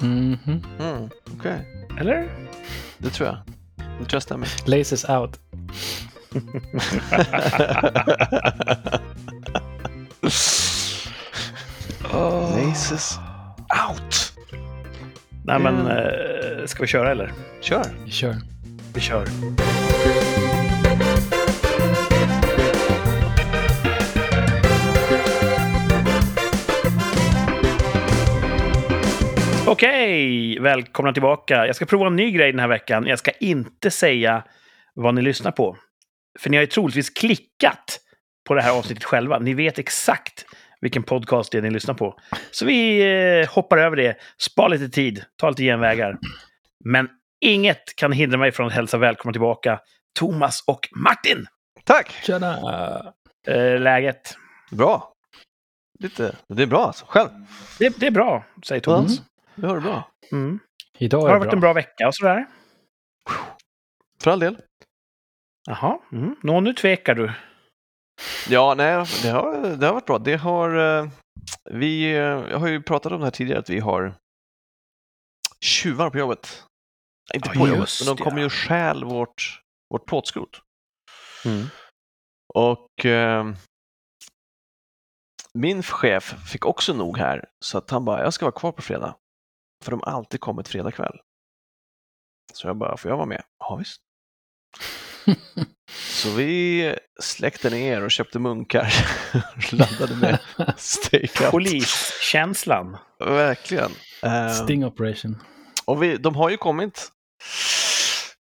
Mhm. Mm, Okej, Eller? det tror jag. Det tror jag stämmer. Laces out. Laces out! Nej, men Mm. eh, ska vi köra eller? Kör! Vi kör. Vi kör. Okej, välkomna tillbaka. Jag ska prova en ny grej den här veckan. Jag ska inte säga vad ni lyssnar på. För ni har ju troligtvis klickat på det här avsnittet själva. Ni vet exakt vilken podcast det är ni lyssnar på. Så vi eh, hoppar över det, spar lite tid, tar lite genvägar. Men inget kan hindra mig från att hälsa välkomna tillbaka Thomas och Martin. Tack! Tjena! Eh, läget? Bra. Lite, det är bra alltså. Själv? Det, det är bra, säger Thomas. Mm. Det har du bra. Mm. Idag Har är det det varit en bra. bra vecka och sådär? För all del. Jaha, mm. Nå, nu tvekar du. Ja, nej, det har, det har varit bra. Det har, eh, vi eh, jag har ju pratat om det här tidigare, att vi har tjuvar på jobbet. Inte Ja, på jobbet, men de det. kommer ju och stjäl vårt, vårt plåtskrot. Mm. Och eh, min chef fick också nog här, så att han bara, jag ska vara kvar på fredag. För de har alltid kommit fredag kväll. Så jag bara, får jag vara med? Ja, visst. Så vi släckte ner och köpte munkar. Laddade med stakeout. Poliskänslan. Verkligen. Eh, Sting operation. och vi, de har ju kommit.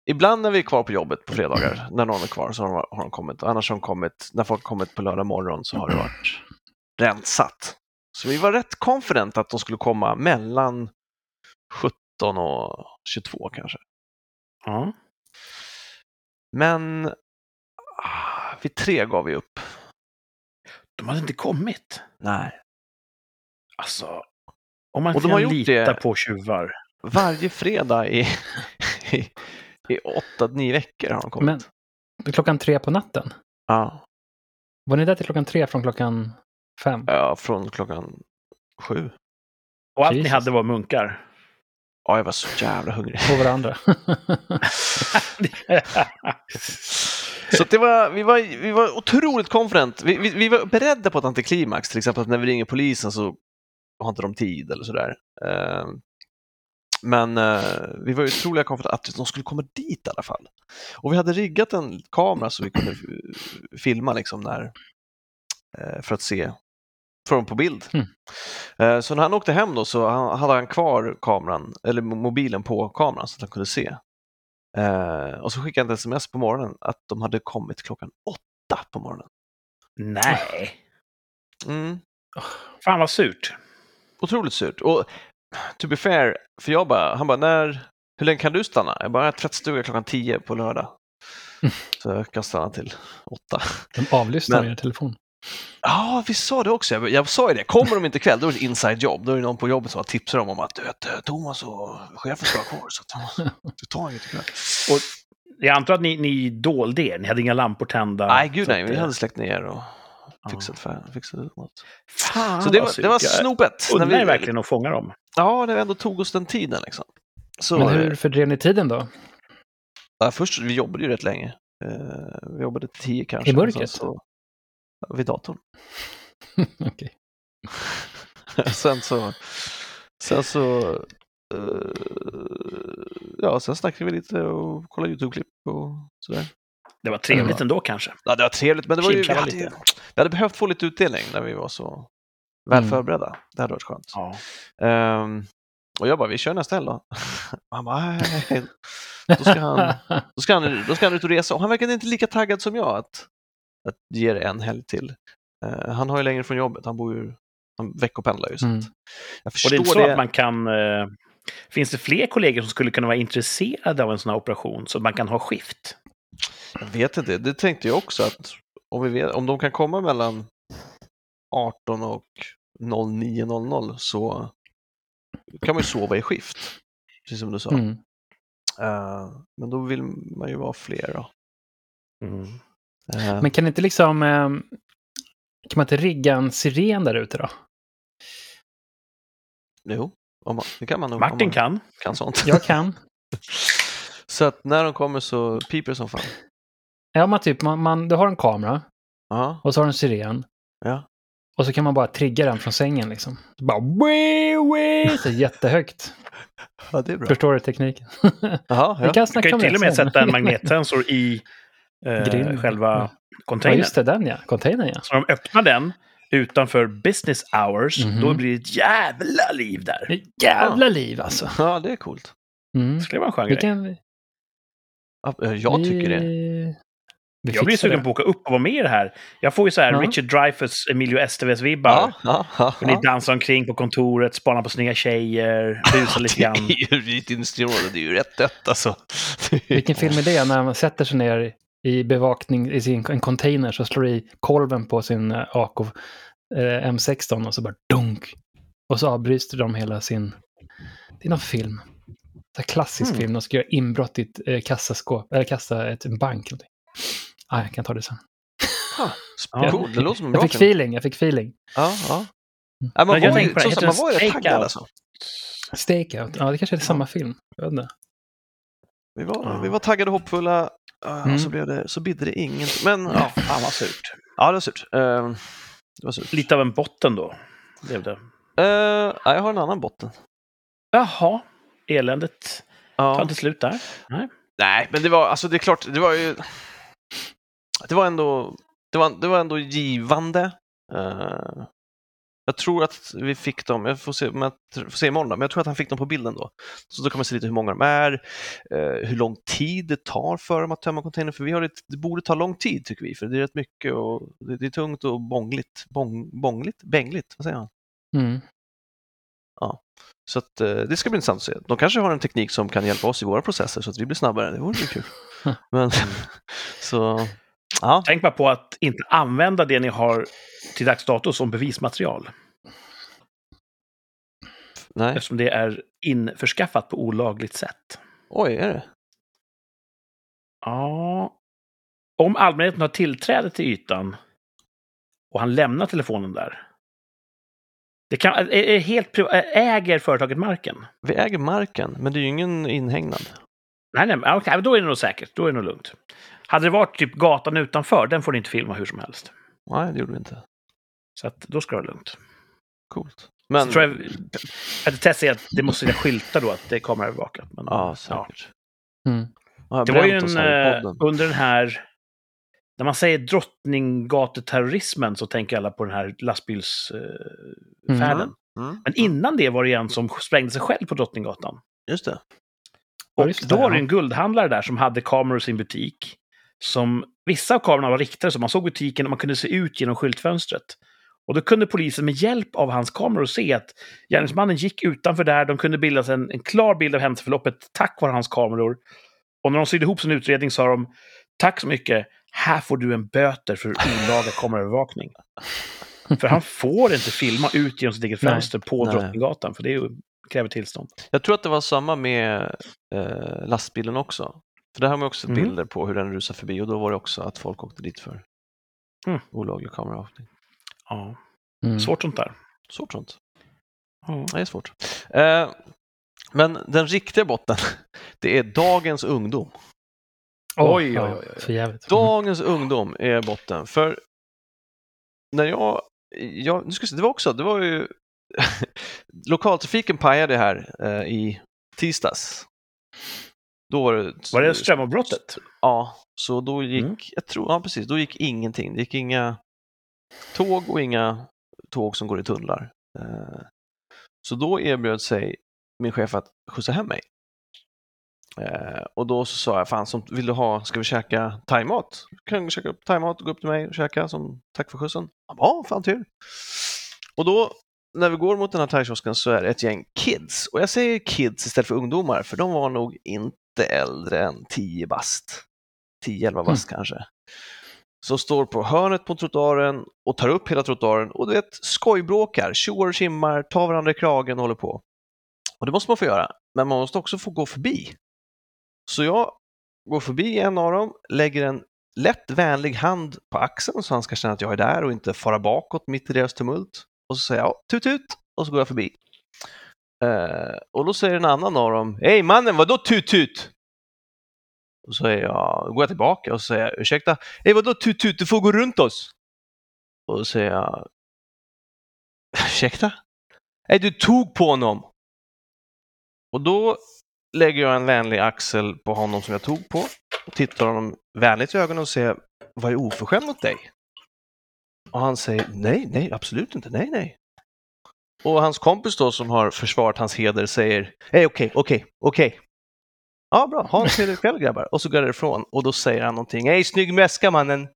Ibland när vi är kvar på jobbet på fredagar, när någon är kvar, så har de, har de kommit. Annars har de kommit, när folk har kommit på lördag morgon så har det varit rensat. Så vi var rätt confident att de skulle komma mellan 17 och 22 kanske. Ja. Men ah, vid tre gav vi upp. De hade inte kommit. Nej. Alltså, om man Och de kan har gjort lita det- på tjuvar. Varje fredag i, i, i åtta, nio veckor har de kommit. Men klockan tre på natten? Ja, Var ni där till klockan tre från klockan fem? ja, från klockan sju. Och allt ni Jesus. hade var munkar. Ja, jag var så jävla hungrig. På varandra? Så det var, vi, var, vi var otroligt confident. Vi, vi, vi var beredda på ett antiklimax, till exempel att när vi ringer polisen så har inte de tid eller sådär. Eh, Men eh, vi var ju otroliga confident att de skulle komma dit i alla fall. Och vi hade riggat en kamera så vi kunde f- filma liksom när, eh, för att se från på bild. Mm. Eh, Så när han åkte hem då så hade han kvar kameran, eller mobilen på kameran så att han kunde se. Eh, och så skickade han ett sms på morgonen att de hade kommit klockan åtta på morgonen. Nej. Mm. Fan vad surt. Otroligt surt. Och to be fair, för jag bara, han bara, när, hur länge kan du stanna? Jag bara, jag har tvättstuga klockan tio på lördag. Så jag kan stanna till åtta. De avlyssnar Men- er telefon. Ja, vi sa det också. Jag, jag sa ju det, kommer de inte ikväll, då är det ett inside jobb. Då är det någon på jobbet som har tipsat dem om att du vet, Thomas och chefen ska vara kvar, så att, du tar inget ikväll. Och jag antar att ni, ni dolde er. Ni hade inga lampor tända. Nej, gud nej, vi eh, hade släckt ner och Ja. fixat, fär, fixat något. Fan Så det var, det var snopet. När er vi, verkligen att fånga dem. Ja, när vi ändå tog oss den tiden liksom. Så, Men det. hur fördrev ni tiden då? Ja, först, vi jobbade ju rätt länge. Eh, vi jobbade tio kanske. I mörkret? Så, ja, vid datorn. Okej. sen så, sen så, eh, ja, sen snackade vi lite och kollade YouTube-klipp och sådär. Det var trevligt Ja. ändå kanske. Ja, det var trevligt, men det var ju, vi, hade, ju- vi hade behövt få lite utdelning när vi var så väl Mm. förberedda. Det hade varit skönt. Ja. Ehm, och jag bara, vi kör nästa helg då. Han bara, nej. Då ska han, då ska han, då ska han ut och resa. Och han verkade inte lika taggad som jag att, att ge det en helg till. Eh, han har ju längre från jobbet, han bor ju, han veckopendlar ju. Så Mm. jag Och förstår det är inte så det. att man kan... Eh, finns det fler kollegor som skulle kunna vara intresserade av en sån här operation så att man kan ha skift? Jag vet inte, det tänkte jag också att om, vi vet, om de kan komma mellan 18 och 09.00 så kan man ju sova i skift. Precis som du sa. Mm. Eh, men då vill man ju vara fler då. Mm. Eh, Men kan inte liksom... Eh, kan man inte rigga en siren där ute då? Jo, Om man, det kan man nog. Martin man kan. kan sånt. Jag kan. Så att när de kommer så piper det som fan. Ja, man typ, man, man, du har en kamera Ja, och så har du en siren. ja. Och så kan man bara trigga den från sängen liksom. Så bara wee, wee, så jättehögt. ja det är bra. Förstår du tekniken? Jaha, Vi ja. kan Du kan om ju till och med sätta en magnetsensor i eh, själva Ja. Ja, containern. just det, den ja. Containern ja. Så de öppnar den utanför business hours, Mhm. då blir det ett jävla liv där. Jävla liv alltså. ja, det är coolt. Mm. Det skulle vara en skön Vi grej. kan, Ja, eh, Jag tycker det. vi, Jag blir sugen det. på att åka upp och vara med i det här. Jag får ju så här Ja. Richard Dreyfuss, Emilio Estevez-vibbar. Ja, ja, ja. Ni dansar omkring på kontoret, spanar på snygga tjejer, busar lite grann. Det är ju det är ju rätt dött alltså. Vilken film är det? När man sätter sig ner i bevakning i sin en container så slår i kolven på sin eh, AK eh, M16 och så bara dunk. Och så avbryter de hela sin... Det är någon film. Så klassisk Mm. film. De ska göra inbrott i ett eh, kassaskåp, eller kassa ett, en bank. eller någonting. Ah, jag kan ta det sen. Ja. Cool, det låter som en Jag fick film. feeling, jag fick feeling. Ja, ja. Mm. Ja, man, Men jag var ju, så, man var ju taggad alltså. Stakeout, ja det kanske är samma film. Jag vet inte. Vi var, Ja. vi var taggade och hoppfulla, uh, Mm. så, blev det, så bidde det inget. Men Ja, fan vad surt. ja det var surt. Eh, det var surt. Lite av en botten då, blev det. Eh, ja, jag har en annan botten. Jaha, eländet tar Ja. inte slut där. Nej, men det var, alltså det är klart, det var ju... Det var ändå, det var, det var ändå givande. Eh, jag tror att vi fick dem, jag får se, jag får se imorgon men jag tror att han fick dem på bilden då. Så då kan man se lite hur många de är, eh, hur lång tid det tar för dem att tömma containern, för vi har ett, det borde ta lång tid tycker vi, för det är rätt mycket och det, är tungt och bångligt, bång, bångligt, bängligt, vad säger man? Mm. Så att, eh, det ska bli intressant att se. De kanske har en teknik som kan hjälpa oss i våra processer så att vi blir snabbare. Det vore kul. Men, så, ja. Tänk bara på att inte använda det ni har till dags dato som bevismaterial. Nej. Eftersom det är införskaffat på olagligt sätt. Oj, är det? Ja. Om allmänheten har tillträde till ytan och han lämnar telefonen där. Det kan, är, är helt, äger företaget marken? Vi äger marken, men det är ju ingen inhägnad. Nej, nej, okej, då är det nog säkert. Då är det nog lugnt. Hade det varit typ gatan utanför, den får ni inte filma hur som helst. Nej, det gjorde vi inte. Så att då ska det vara lugnt. Coolt. Men... Så tror jag, Petitess säger att det måste vara skyltar då, att det är kameraövervakat. Men, ja, säkert. Mm. Ja, jag Det var ju en, eh, under den här... När man säger drottninggatuterrorismen så tänker alla på den här lastbilsfärden. Mm. Men innan det var det en som sprängde sig själv på Drottninggatan. Just det. Ja, Och just det, då var det ja. en guldhandlare där som hade kameror i sin butik. Som, vissa av kamerorna var riktade så man såg butiken och man kunde se ut genom skyltfönstret. Och då kunde polisen med hjälp av hans kameror se att gärningsmannen gick utanför där. De kunde bilda sig en, en klar bild av händelseförloppet tack vare hans kameror. Och när de sydde ihop sin utredning sa de Tack så mycket, här får du en böter för olaga kameraövervakning. för han får inte filma ut genom sitt eget Nej. fönster på Nej. Drottninggatan, för det är ju, kräver tillstånd. Jag tror att det var samma med eh, lastbilen också. För där har man också Mhm. bilder på hur den rusar förbi och då var det också att folk åkte dit för Mm. olaglig kameraövervakning. Ja, Mm. svårt sånt där. Svårt sånt. Ja. Det är svårt. Eh, men den riktiga botten, det är dagens ungdom. Åh, Oj, ja, oj, oj, oj. För jävligt. Mm. Dagens ungdom är botten. För när jag, jag nu ska jag se, det var också, det var ju lokaltrafiken pajade här eh, i tisdags. Då var det... Var det strömavbrottet? Ja, så då gick, Mm. jag tror, ja precis, då gick ingenting. Det gick inga tåg och inga tåg som går i tunnlar. Eh, Så då erbjöd sig min chef att skjutsa hem mig. Eh, Och då så sa jag, fan, som, vill du ha, ska vi käka thaimat? Kan vi käka upp thaimat och gå upp till mig och käka som tack för skjutsen? Han bara, Ja, fan tur. Och då, när vi går mot den här thaikiosken så är det ett gäng kids. Och jag säger kids istället för ungdomar, för de var nog inte äldre än 10 bast. 10-11 bast kanske. Som står på hörnet på trottoaren och tar upp hela trottoaren och du vet, skojbråkar, tjoar och tjimmar, tar varandra i kragen och håller på. Och det måste man få göra, men man måste också få gå förbi. Så jag går förbi en av dem, lägger en lätt vänlig hand på axeln så han ska känna att jag är där och inte fara bakåt mitt i deras tumult. Och så säger jag ja, tut tut och så går jag förbi. Eh, och då säger en annan av dem, Hej mannen, vadå tut-tut? Och så säger jag, då går jag tillbaka och säger, ursäkta, Hej vadå tut-tut, du får gå runt oss. Och då säger jag, ursäkta? Nej, du tog på honom. Och då lägger jag en vänlig axel på honom som jag tog på och tittar honom vänligt i ögonen och säger, vad är oförskämd mot dig? Och han säger, nej, nej, absolut inte, nej, nej. Och hans kompis då som har försvarat hans heder säger, hej okej, okej, okej. Ja, bra, ha en trevlig kväll grabbar. Och så går jag därifrån och då säger han någonting, hej snygg mäska mannen.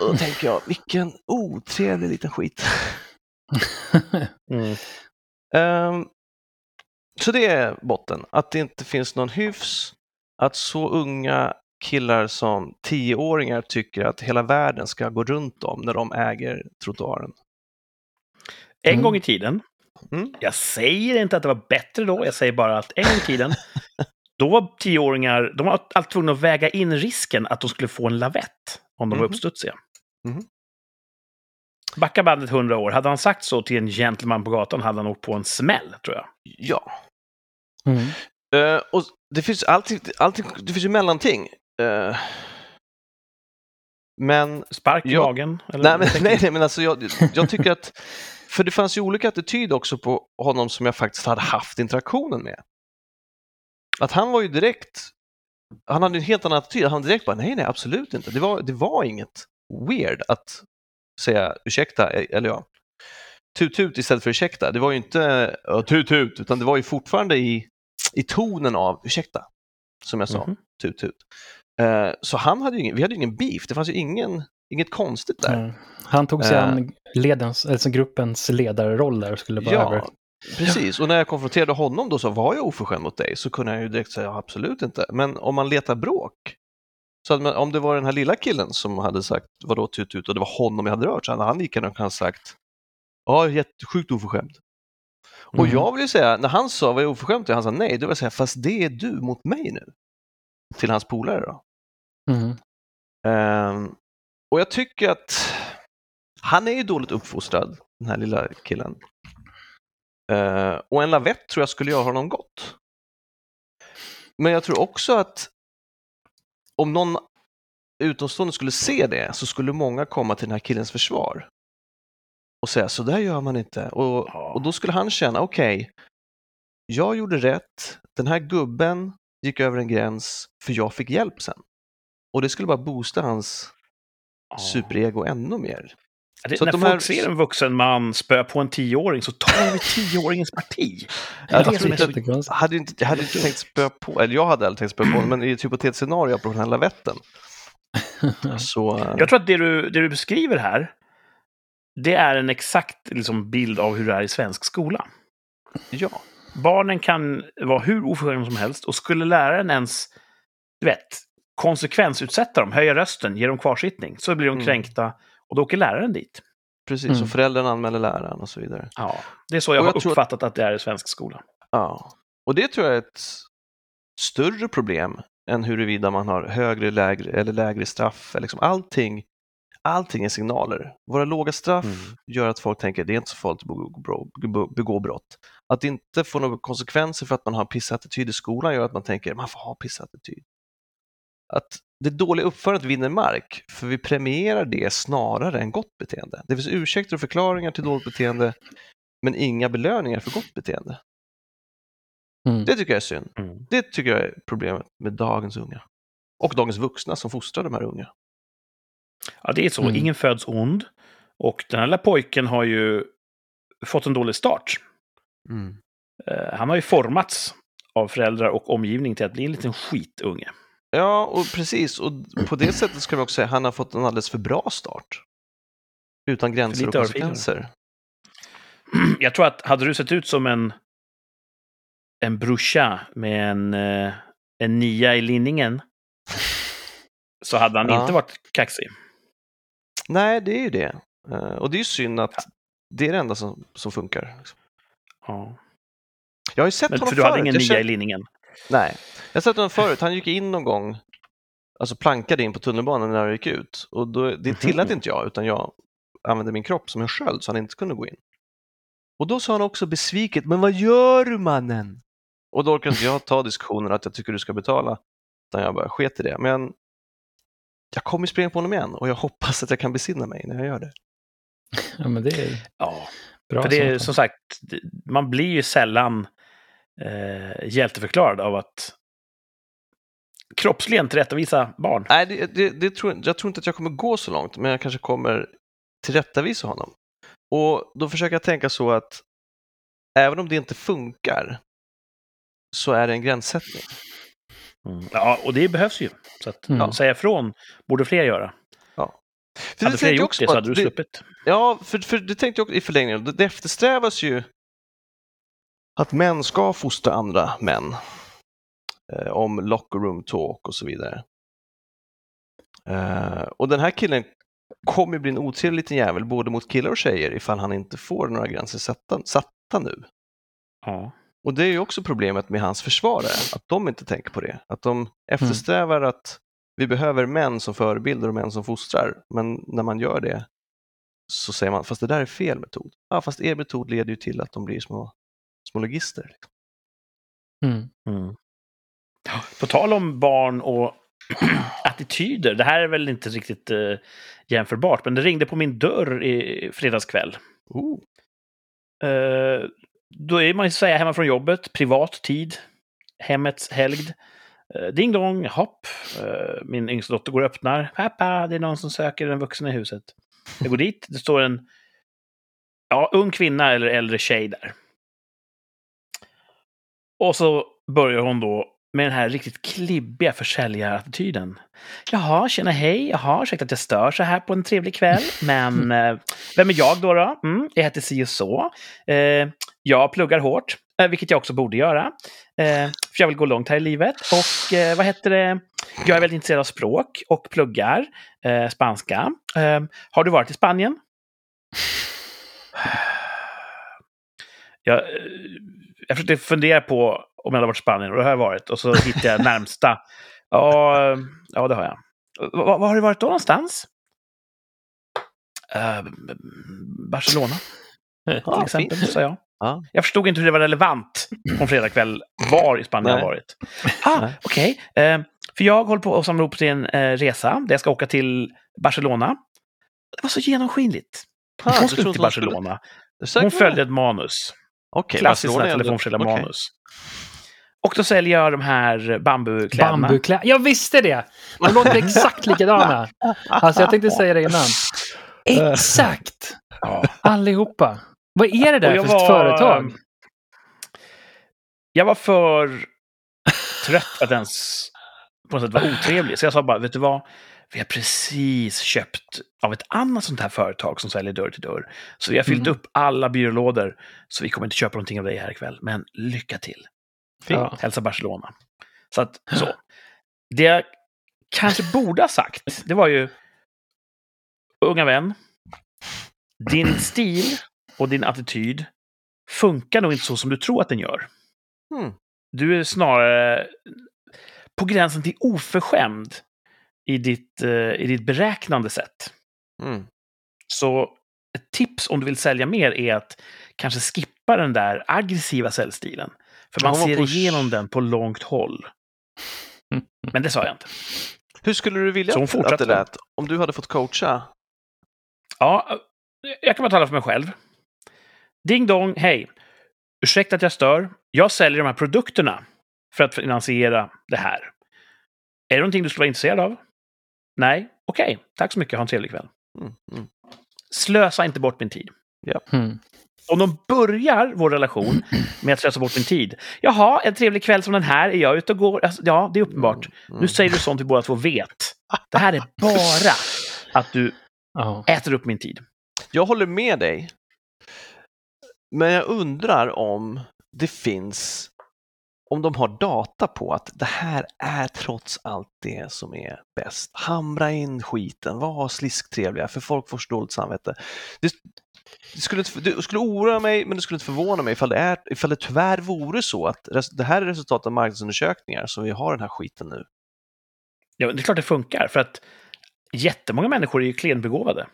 Och då tänker jag, vilken otrevlig liten skit. Mm. Ehm, så det är botten, att det inte finns någon hyfs, att så unga killar som tioåringar tycker att hela världen ska gå runt dem när de äger trottoaren. En Mm. gång i tiden, Mm. jag säger inte att det var bättre då, jag säger bara att en gång i tiden, då var tioåringar, de var alltid tvungna att väga in risken att de skulle få en lavett om de var Mhm. uppstudsiga. Mhm. Backa bandet hundra år, hade han sagt så till en gentleman på gatan hade han åkt på en smäll, tror jag. Ja, Mm. Eh, och det finns alltid, alltid det finns ju mellanting. Eh, men Spark i Ja. magen? Eller Nej, men, nej, nej, men alltså jag, jag tycker att, för det fanns ju olika attityd också på honom som jag faktiskt hade haft interaktionen med. Att han var ju direkt, han hade en helt annan attityd, han direkt bara nej, nej, absolut inte. Det var, det var inget weird att säga ursäkta, eller ja, tut tut istället för ursäkta. Det var ju inte ja, tut tut, utan det var ju fortfarande i, i tonen av ursäkta, som jag sa, Mhm. tut tut. Eh, så han hade ju ingen, vi hade ju ingen beef, det fanns ju ingen, inget konstigt där. Mm. Han tog sig Eh. an ledens, alltså gruppens ledarroll där och skulle bara över. Ja, precis. Och när jag konfronterade honom då så var jag oförskämd mot dig så kunde jag ju direkt säga absolut inte. Men om man letar bråk, så att man, om det var den här lilla killen som hade sagt vadå tut tut och det var honom jag hade rört så hade han lika gärna kunnat sagt ja, jättesjukt oförskämd. Och Mm. jag vill ju säga, när han sa var jag oförskämd och han sa nej, då vill jag säga fast det är du mot mig nu. Till hans polare då. Mm. Ehm, och jag tycker att han är ju dåligt uppfostrad, den här lilla killen. Ehm, och en lavett tror jag skulle göra honom gott. Men jag tror också att om någon utomstående skulle se det så skulle många komma till den här killens försvar. Och säga så där gör man inte. Och, och då skulle han känna, okej, jag gjorde rätt, den här gubben gick över en gräns för jag fick hjälp sen. Och det skulle bara boosta hans. Superego ännu mer. Det, Så att när de folk här- ser en vuxen man spöa på en tioåring så tar vi tioåringens parti. Ja, det är som är så... Jag hade inte, jag hade inte tänkt spöa på, eller jag hade aldrig tänkt spöa på men i ett hypotetiskt scenario på den här lavetten. Så, eh, Jag tror att det du, det du beskriver här, det är en exakt liksom, bild av hur det är i svensk skola. ja. Barnen kan vara hur oförskämda som helst och skulle läraren ens, du vet, konsekvensutsätta dem, höja rösten, ge dem kvarsittning, så blir de Mm. kränkta och då åker läraren dit. Precis, Mm. och föräldrarna anmäler läraren och så vidare. Ja, det är så jag, jag har tror- uppfattat att det är i svensk skola. Ja. Och det tror jag är ett större problem än huruvida man har högre lägre, eller lägre straff. Eller Liksom allting, allting är signaler. Våra låga straff Mm. gör att folk tänker att det är inte så farligt att begå, bro- begå brott. Att det inte får några konsekvenser för att man har pissattityd i skolan gör att man tänker att man får ha pissattityd. Att det dåliga uppförandet vinner mark, för vi premierar det snarare än gott beteende. Det finns ursäkter och förklaringar till dåligt beteende, men inga belöningar för gott beteende. Mm. Det tycker jag är synd. Mm. Det tycker jag är problemet med dagens unga. Och dagens vuxna som fostrar de här unga. Ja, det är så. Mm. Ingen föds ond. Och den här lilla pojken har ju fått en dålig start. Eh, han har ju formats av föräldrar och omgivning till att bli en liten skitunge. Ja, och precis. Och på det sättet ska vi också säga att han har fått en alldeles för bra start. Utan gränser och konsekvenser. Jag tror att hade du sett ut som en, en brorsa med en, eh, en nia i linningen så hade han Ja. inte varit kaxig. Nej, det är ju det. Eh, Och det är ju synd att det är det enda som, som funkar. liksom. Ja. Jag har ju sett Men, honom för du hade förut. ingen nia i linningen. Nej, jag har sett honom förut. Han gick in någon gång, alltså plankade in på tunnelbanan när jag gick ut. Och då, det Mhm. tillät inte jag, utan jag använde min kropp som en sköld så han inte kunde gå in. Och då sa han också besviket, men vad gör du mannen? Och då orkar inte jag ta diskussionen att jag tycker du ska betala. Utan jag bara sket i det. Men jag kommer springa på honom igen och jag hoppas att jag kan besinna mig när jag gör det. Ja, men det är Ja, bra. för det är som sagt, man blir ju sällan eh, hjälteförklarad av att kroppsligen tillrättavisa barn. Nej, det, det, det tror, jag- tror inte att jag kommer gå så långt, men jag kanske kommer tillrättavisa honom. Och då försöker jag tänka så att även om det inte funkar så är det en gränssättning. Mm. Ja, och det behövs ju. Så att Mm. ja, säga ifrån borde fler göra. För Hade det fler gjort också det så att hade du sluppit. Ja, för, för det tänkte jag också i förlängningen. Det, det eftersträvas ju att män ska fostra andra män. Eh, om locker room talk och så vidare. Eh, och den här killen kommer ju bli en otrevlig liten jävel både mot killar och tjejer ifall han inte får några gränser satta, satta nu. Ja. Och det är ju också problemet med hans försvarare, att de inte tänker på det. Att de eftersträvar att vi behöver män som förebilder och män som fostrar, men när man gör det så säger man, fast det där är fel metod. Ja, fast er metod leder ju till att de blir små, små logister. liksom. Mm. Mm. På tal om barn och attityder. Det här är väl inte riktigt eh, jämförbart, men det ringde på min dörr i fredagskväll. Oh. Eh, då är man ju säga hemma från jobbet, privat tid, hemmets helgd. Eh, ding dong, hopp. Eh, min yngsta dotter går och öppnar. Pappa, det är någon som söker en vuxen i huset. Jag går dit, det står en ja, ung kvinna eller äldre tjej där. Och så börjar hon då med den här riktigt klibbiga försäljarattityden. Jaha, tjena hej, jaha, ursäkta att jag stör så här på en trevlig kväll, men eh, vem är jag då? då? Mm, jag heter si och så. Eh, jag pluggar hårt, eh, vilket jag också borde göra. Eh, för jag vill gå långt här i livet. Och eh, vad heter det? Jag är väldigt intresserad av språk och pluggar eh, spanska. Har du varit i Spanien? Jag, jag försökte fundera på om jag hade varit i Spanien och det har jag varit. Och så hittade jag närmsta. Ja, eh, ja det har jag. Var, var har du varit då någonstans? Eh, Barcelona, till Ja, exempel, fint. sa jag. Ja. Jag förstod inte hur det var relevant på en fredagkväll var i Spanien jag Nej. har varit. Ah, okej. Eh, för jag håller på att samla ihop till en eh, resa där jag ska åka till Barcelona. Det var så genomskinligt. Ah, Hon skulle till skulle- Barcelona. Säkert Hon följde ett manus. Okej, Klassiskt telefonförsäljda okej. manus. Och då säljer jag de här bambukläderna. Bambukläder. Jag visste det! De låter exakt likadana. Alltså jag tänkte säga det innan. Exakt! Allihopa. Vad är det där för var- företag? Jag var för trött att ens på något sätt vara otrevlig. Så jag sa bara, vet du vad? Vi har precis köpt av ett annat sånt här företag som säljer dörr till dörr. Så vi har fyllt Mm. upp alla byrålådor. Så vi kommer inte köpa någonting av dig här ikväll. Men lycka till. Ja. Hälsa Barcelona. Så att, så. Det jag kanske borde ha sagt, det var ju... Unga vän. Din stil och din attityd funkar nog inte så som du tror att den gör. Hmm. Du är snarare på gränsen till oförskämd i ditt, eh, i ditt beräknande sätt. Mm. Så ett tips om du vill sälja mer är att kanske skippa den där aggressiva säljstilen. För man ser igenom den på långt håll. Men det sa jag inte. Hur skulle du vilja att, det lät om du hade fått coacha? Ja, jag kan bara tala för mig själv. Ding dong, hej. Ursäkta att jag stör. Jag säljer de här produkterna för att finansiera det här. Är det någonting du skulle vara intresserad av? Nej? Okej, tack så mycket. Ha en trevlig kväll. Mm. Mm. Slösa inte bort min tid. Mm. Om de börjar vår relation med att slösa bort min tid. Jaha, en trevlig kväll som den här, är jag ute och går? Alltså, ja, det är uppenbart. Mm. Nu säger du sånt vi båda två vet. Det här är bara att du Ja. äter upp min tid. Jag håller med dig. Men jag undrar om det finns, om de har data på att det här är trots allt det som är bäst. Hamra in skiten, var slisktrevliga, för folk får så dåligt samvete. Det, det, skulle inte, det skulle oroa mig, men det skulle inte förvåna mig ifall det, är, ifall det tyvärr vore så att det här är resultatet av marknadsundersökningar som vi har den här skiten nu. Ja, det är klart det funkar, för att jättemånga människor är ju klenbegåvade.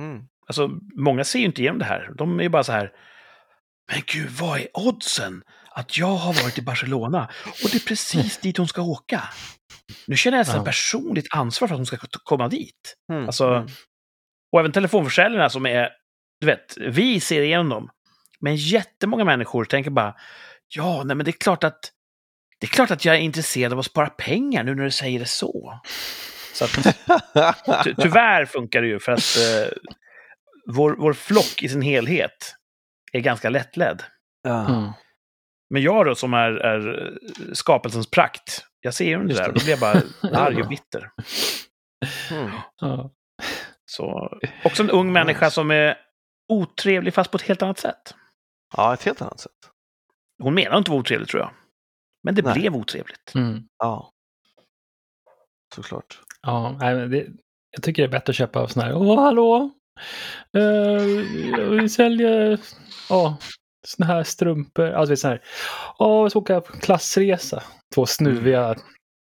Mm. Alltså, många ser ju inte igenom det här. De är ju bara så här, Men gud, vad är oddsen att jag har varit i Barcelona och det är precis dit hon ska åka? Nu känner jag nästan Ja. personligt ansvar för att hon ska komma dit. Mm. Alltså, mm. Och även telefonförsäljarna som är, du vet, vi ser igenom dem. Men jättemånga människor tänker bara, ja, nej men det är klart att det är klart att jag är intresserad av att spara pengar nu när du säger det så. Så att, ty tyvärr funkar det ju för att eh, vår, vår flock i sin helhet är ganska lättledd. Ja. Mm. Men jag då som är, är skapelsens prakt, jag ser ju det där det. och då blir jag bara arg och bitter. Mm. Så, också en ung människa som är otrevlig fast på ett helt annat sätt. ja, ett helt annat sätt. Hon menar inte att vara otrevlig tror jag. Men det Nej. blev otrevligt. Mm. Ja. Såklart. Ja, det, jag tycker det är bättre att köpa sådana här, åh hallå, uh, vi säljer, ja, såna här strumpor, alltså sådana här, åh, vi ska åka på klassresa. Två snuviga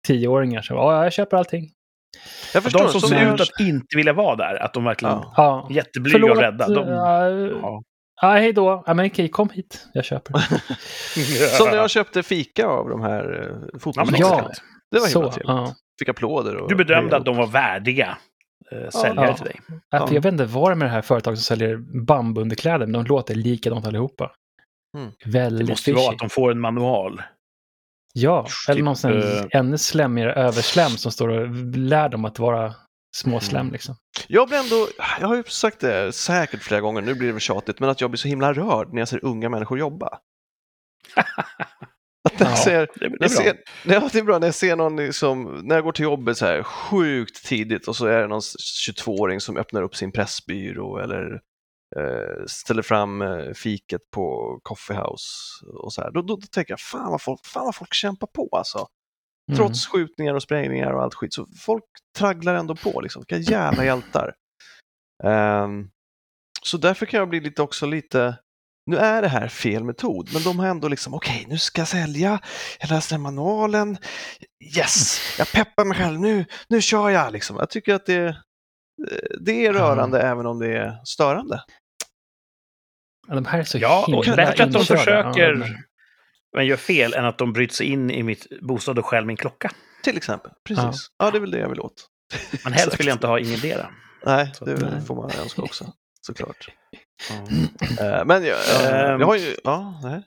tioåringar som, ja, jag köper allting. Jag förstår. de som så ser ut att inte vilja vara där, att de verkligen Ja. Ja, är jätteblyga och rädda. De, ja, ja. ja, hej då, ja, men okej, kom hit, jag köper. Som när jag köpte fika av de här eh, Ja, fotbollsspelarna. Ja. Det var Så, himla trevligt. ja. Fick applåder. Och Du bedömde att de var värdiga eh, säljare Ja. till dig. Ja, jag vet inte vad det är med det här företaget som säljer bambuunderkläder, men de låter likadant allihopa. Mm. Väldigt Det måste ju vara fishy. att de får en manual. Ja, eller Typ, någon sån eh, ännu slemmigare överslem som står och lär dem att vara småslem Mm. liksom. Jag blir ändå, jag har ju sagt det säkert flera gånger, nu blir det väl tjatigt, men att jag blir så himla rörd när jag ser unga människor jobba. Att när jag Ja. ser, Det, det när är jag bra. ser, det är bra när jag ser någon liksom, när jag går till jobbet så här sjukt tidigt och så är det någon 22-åring som öppnar upp sin pressbyrå eller eh, ställer fram eh, fiket på Coffee House och så här. Då, då, då tänker jag, fan vad, folk, fan vad folk kämpar på alltså. Mm. Trots skjutningar och sprängningar och allt skit, så folk tragglar ändå på liksom. Vilka jävla hjältar. Ehm, så därför kan jag bli lite också lite, nu är det här fel metod, men de har ändå liksom, okej, nu ska jag sälja, jag läser den manualen, yes, jag peppar mig själv, nu, nu kör jag liksom. Jag tycker att det, det är rörande även om det är störande. Ja, de här är så Ja, och himla bättre att de försöker, Ja, men gör fel, än att de bryter sig in i mitt bostad och stjäl min klocka. Till exempel, precis. Ja, det är väl det jag vill åt. Men helst vill jag inte ha ingendera. Nej, Så det nej. får man önska också, såklart. Eh, Men jag, eh, Ehm. jag har ju, ja, nej.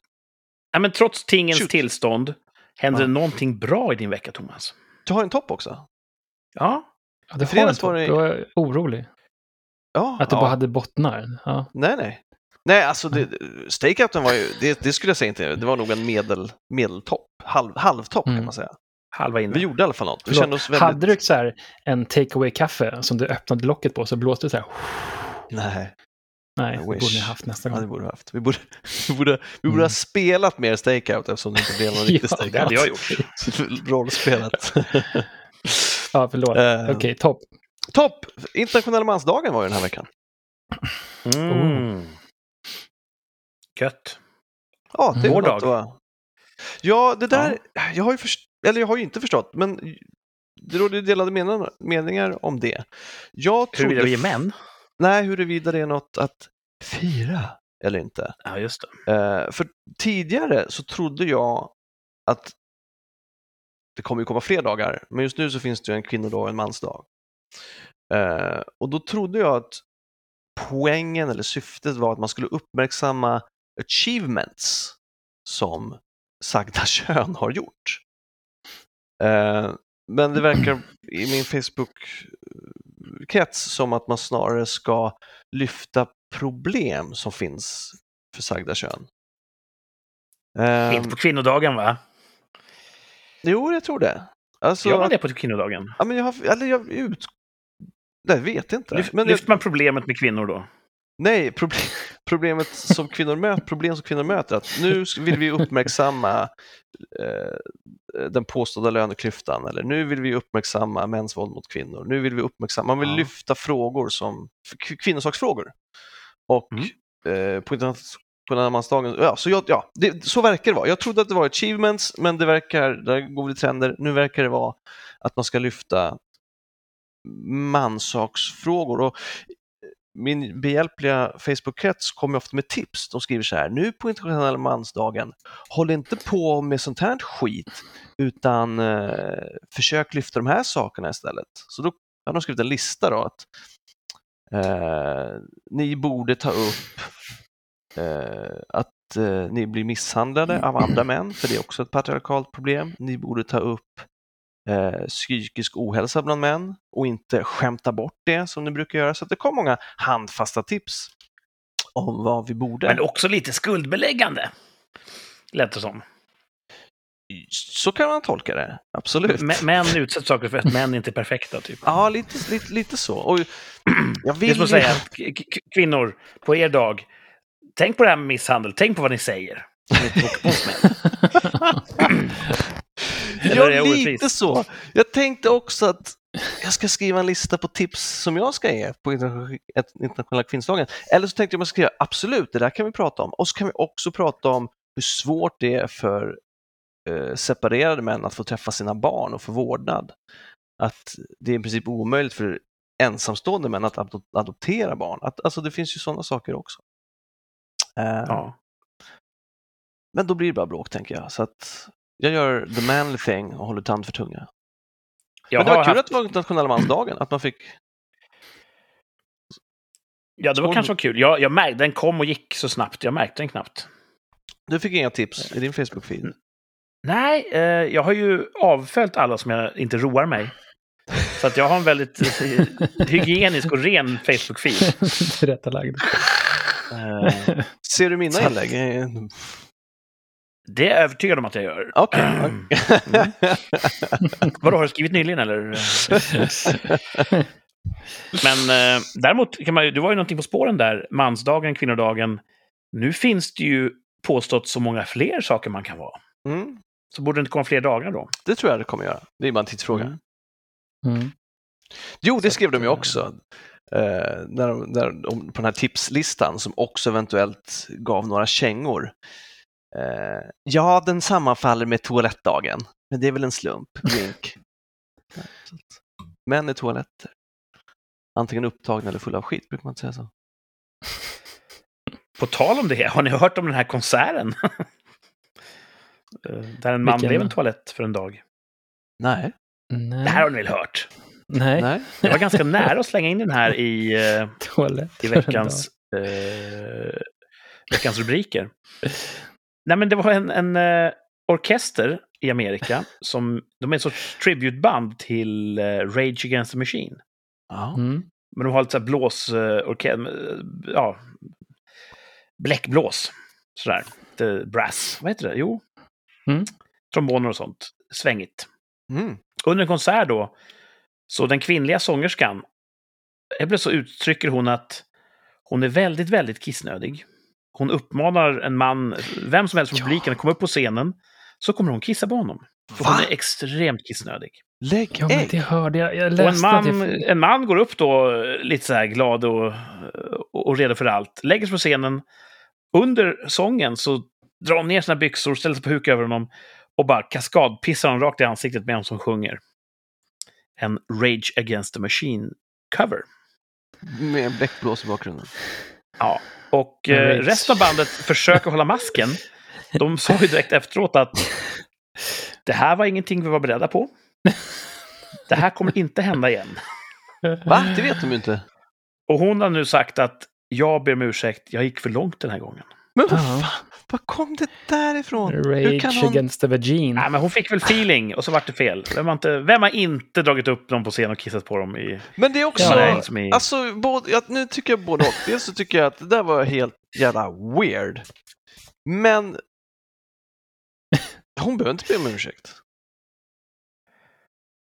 Nej, men trots tingens Shoot. tillstånd, händer Ja. någonting bra i din vecka, Thomas? Du har en topp också? Ja, Ja, det I fredags var var en det- topp. Jag var orolig. Ja. Att det ja. bara hade bottnar. Ja. Nej, nej. Nej, alltså det, stakeouten var ju, det, det skulle jag säga inte, det var nog en medel, medeltopp, halv, halvtopp kan Mm. man säga. halva inne. Vi gjorde i alla fall något. Vi kände oss väldigt... Hade du så här en takeaway kaffe som du öppnade locket på så blåste det så här. Nej, Nej, I det borde ni ha haft nästa ja, det gång. borde vi haft. Vi borde, vi borde, vi borde Mm. ha spelat mer stakeout eftersom det inte blev någon riktig Ja, stakeout. det hade jag gjort. Rollspelat. Ja, förlåt. Eh, Okej, topp. Topp! Internationella mansdagen var ju den här veckan. Mm. Gött. Ja, det Vår var dag. va? Ja, det där, jag har ju först, eller jag har ju inte förstått, men det råder ju delade meningar, meningar om det. Jag Huruvida trodde, vi är män? nej, huruvida det är något att fira eller inte. Ja, just det. Eh, för tidigare så trodde jag att det kommer ju komma fler dagar, men just nu så finns det ju en kvinnodag och en mansdag. Eh, och då trodde jag att poängen eller syftet var att man skulle uppmärksamma achievements som sagda kön har gjort. Eh, men det verkar i min Facebook-krets som att man snarare ska lyfta problem som finns för sagda kön. Eh, Inte på kvinnodagen, va? jo, jag tror det. Alltså, Gör man det på kvinnodagen? Ja, men jag har, eller jag ut... Nej, jag vet inte. Lyft, men lyfter man problemet med kvinnor då? Nej, problem, problemet som kvinnor möter, problem som kvinnor möter, att nu vill vi uppmärksamma eh, den påstådda löneklyftan, eller nu vill vi uppmärksamma mäns våld mot kvinnor, nu vill vi uppmärksamma, man vill Ja. lyfta frågor som kvinnosaksfrågor. Och Mm. eh, på internationella ja, så, jag, ja det, så verkar det vara. Jag trodde att det var achievements, men det verkar, där går det trender, nu verkar det vara att man ska lyfta mansaksfrågor. Och min behjälpliga Facebook-krets kommer ofta med tips. De skriver så här, nu på internationella mansdagen, håll inte på med sånt här skit, utan eh, försök lyfta de här sakerna istället. Så då har de skrivit en lista då att eh, ni borde ta upp eh, att eh, ni blir misshandlade av andra män, för det är också ett patriarkalt problem. Ni borde ta upp eh, psykisk ohälsa bland män och inte skämta bort det som ni brukar göra. Så det kom många handfasta tips om vad vi borde. Men också lite skuldbeläggande. Lät det som. Så kan man tolka det, absolut. M- Män utsätts saker för att män inte är perfekta, typ. Ja, lite, lite, lite så. Och jag Det är vill som att säga kvinnor, på er dag, tänk på det här med misshandel, tänk på vad ni säger. Ja, lite så. Jag tänkte också att jag ska skriva en lista på tips som jag ska ge på internationella kvinnodagen. Eller så tänkte jag att ska skriva absolut, det där kan vi prata om. Och så kan vi också prata om hur svårt det är för eh, separerade män att få träffa sina barn och få vårdnad. Att det är i princip omöjligt för ensamstående män att adop- adoptera barn. Att, alltså det finns ju sådana saker också. Eh, Ja. Men då blir det bara bråk tänker jag. Så att jag gör the manly thing och håller tand för tunga. Jag Men det var kul haft- att det var internationella mansdagen, att man fick... Ja, det var Skål. kanske var kul. Jag, jag märkte, den kom och gick så snabbt. Jag märkte den knappt. Du fick inga tips i din Facebook-feed. Nej, eh, jag har ju avföljt alla som jag inte roar mig. Så att jag har en väldigt eh, hygienisk och ren Facebook-feed. Tillrättalagd. Eh, Ser du mina inlägg? Det är jag övertygad om att jag gör. Okej. Mm. Vadå, har du skrivit nyligen eller? Men eh, däremot kan man ju, det var ju någonting på spåren där, mansdagen, kvinnodagen. Nu finns det ju påstått så många fler saker man kan vara. mm, Så borde det inte komma fler dagar då? det tror jag det kommer göra. Det är bara en tidsfråga. Mm. Mm. Jo, det Så skrev de ju eh, också. Eh, när när på den här tipslistan som också eventuellt gav några kängor. Eh, ja, den sammanfaller med toalettdagen, men det är väl en slump. Wink. Män är toaletter. Antingen upptagna eller fulla av skit, brukar man inte säga så. På tal om det, har ni hört om den här konserten? Eh, Där en man Vilken blev en toalett för en dag. Nej. Nej. Det här har ni väl hört? Nej. Nej. Jag var ganska nära att slänga in den här i, eh, Toalett i veckans, eh, veckans rubriker. Nej, men det var en, en eh, orkester i Amerika som de är en sorts tributeband till eh, Rage Against the Machine. Ja. Mm. Men de har lite så här blås... Eh, eh, ja, bläckblås. Sådär. Lite brass. Vad heter det? Jo. Mm. Tromboner och sånt. Svängigt. Mm. Under en konsert då, så den kvinnliga sångerskan, helt så uttrycker hon att hon är väldigt, väldigt kissnödig. Hon uppmanar en man, vem som helst från Ja. publiken, att komma upp på scenen, så kommer hon kissa på honom. För Va? hon är extremt kissnödig. Lägg Ja, men det hörde jag. Jag Och läste en man, jag... en man går upp då eh, lite så här glad och, och, och redo för allt. Lägger sig på scenen. Under sången så drar hon ner sina byxor, ställer sig på huk över honom och bara kaskadpissar honom rakt i ansiktet med honom som sjunger. En Rage Against the Machine-cover. Med en bläckblås i bakgrunden. Ja. Och eh, Rage. resten av bandet försöker hålla masken. De sa ju direkt efteråt att det här var ingenting vi var beredda på. Det här kommer inte hända igen. Va? Det vet de inte. Och hon har nu sagt att jag ber om ursäkt, jag gick för långt den här gången. Men vad fan? Var kom det därifrån? Hur Rage kan hon... against the vagine. Nej, men hon fick väl feeling och så vart det fel. Vem har inte, vem har inte dragit upp dem på scen och kissat på dem i... Men det är också... Ja, i- Alltså, både, ja, nu tycker jag både och. Dels så tycker jag att det där var helt jävla weird. Men... Hon behöver inte be om ursäkt.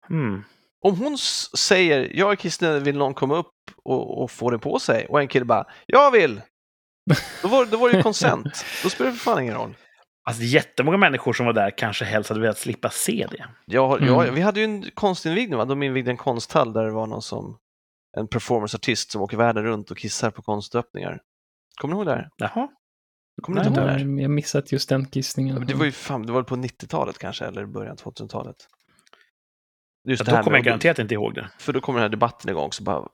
Hmm. Om hon säger jag är kristen, vill någon komma upp och, och få det på sig? Och en kille bara jag vill! Då var, då var det ju consent. Då spelar det för fan ingen roll. Alltså jättemånga människor som var där kanske helst hade velat slippa se det. Jag, Mm. vi hade ju en konstinvigning, va? de invigde en konsthall där det var någon som en performanceartist som åker världen runt och kissar på konstöppningar. Kommer ni ihåg det här? Jaha. Kommer ni inte ihåg det Jag missat just den Ja, kissningen. men Det var ju fan, det var på 90-talet kanske, eller början av 2000-talet. Just Ja, då kommer jag garanterat inte ihåg det. För då kommer den här debatten igång, så bara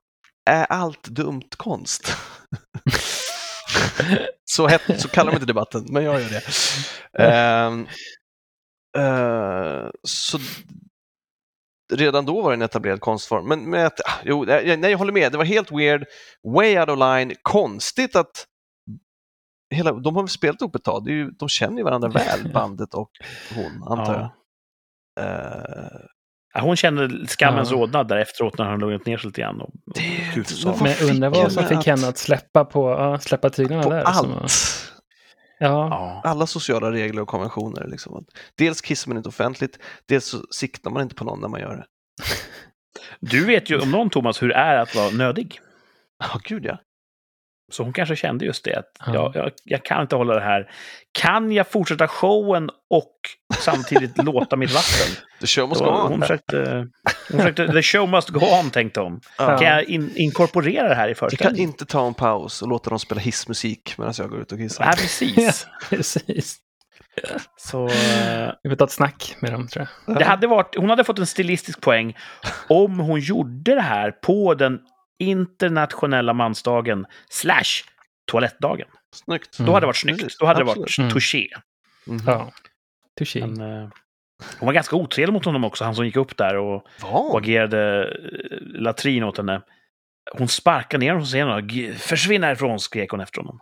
är allt dumt konst? så, het, så kallar de inte debatten, men jag gör det. Eh, så redan då var det en etablerad konstform. Men, men att, ah, jo, nej, jag håller med, det var helt weird, way out of line, konstigt att hela, de har spelat ihop ett tag, ju, de känner ju varandra väl, bandet och hon, antar jag. Eh, Ja, hon kände skammens Ja. rodnad där efteråt när han lugnat ner sig lite grann. Och, och Det men undrar vad som fick att- henne att släppa, på, ja, släppa tyglarna på där. som allt. Ja, Ja. Alla sociala regler och konventioner. Liksom. Dels kissar man inte offentligt, dels så siktar man inte på någon när man gör det. Du vet ju om någon, Thomas, hur det är att vara nödig. Ja, gud ja. Så hon kanske kände just det, att Ja. jag, jag, jag kan inte hålla det här. Kan jag fortsätta showen och samtidigt låta mitt vatten? The show must Då, go hon, on. försökte, hon försökte, the show must go on, tänkte hon. Ja. Kan jag in, inkorporera det här i Jag kan föreställningen? inte ta en paus och låta dem spela hissmusik medan jag går ut och Ja, kissar. precis. precis. Så, Vi får ta ett snack med dem, tror jag. det hade varit, hon hade fått en stilistisk poäng om hon gjorde det här på den internationella mansdagen slash toalettdagen. Snyggt. Mm. Då hade det varit snyggt. Precis, Då hade det absolut. varit Mm. touché. Mhm. Ja. Touché. Men, eh, hon var ganska otrevlig mot honom också, han som gick upp där och, och agerade eh, latrin åt henne. Hon sparkade ner honom på scenen och "G- försvinn härifrån, skrek hon efter honom.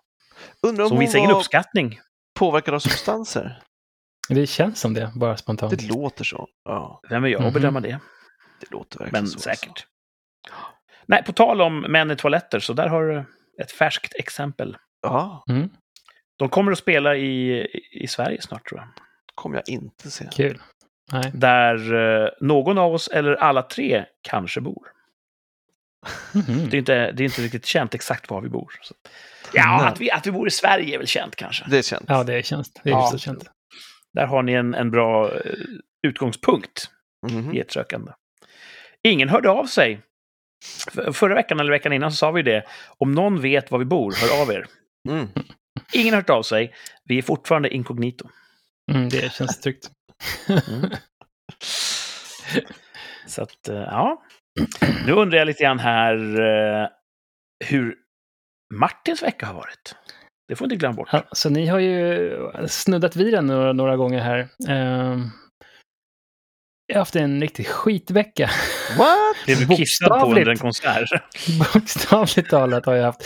Undrar Så om hon hon visade ingen uppskattning. påverkad av substanser? Det känns som det, bara spontant. Det låter så. Ja, Vem är jag att Mhm. bedöma det? det låter verkligen Men så. alltså. säkert. Nej, på tal om män i toaletter, så där har du ett färskt exempel. Ja, Mm, De kommer att spela i, i Sverige snart, tror jag. kommer jag inte se. kul. Nej. Där eh, någon av oss, eller alla tre, kanske bor. Mhm. Det är inte, det är inte riktigt känt exakt var vi bor. Så. Ja, Nej. att vi, att vi bor i Sverige är väl känt kanske. Det är känt. Ja, det känns. Det är Ja. känt. Där har ni en, en bra eh, utgångspunkt Mhm. i ert sökande. Ingen hörde av sig. Förra veckan eller veckan innan så sa vi det. Om någon vet var vi bor, hör av er. Mm. Ingen har hört av sig. Vi är fortfarande inkognito. Mm, det känns tryggt. Mm. Så att, eh, ja. Nu undrar jag lite grann här eh, hur Martins vecka har varit. Det får inte glömma bort. Ja, så ni har ju snuddat vid den några, några gånger här. Jag har haft en riktig skitvecka. What? Blev du kissad på under en konsert? Bokstavligt talat har jag haft.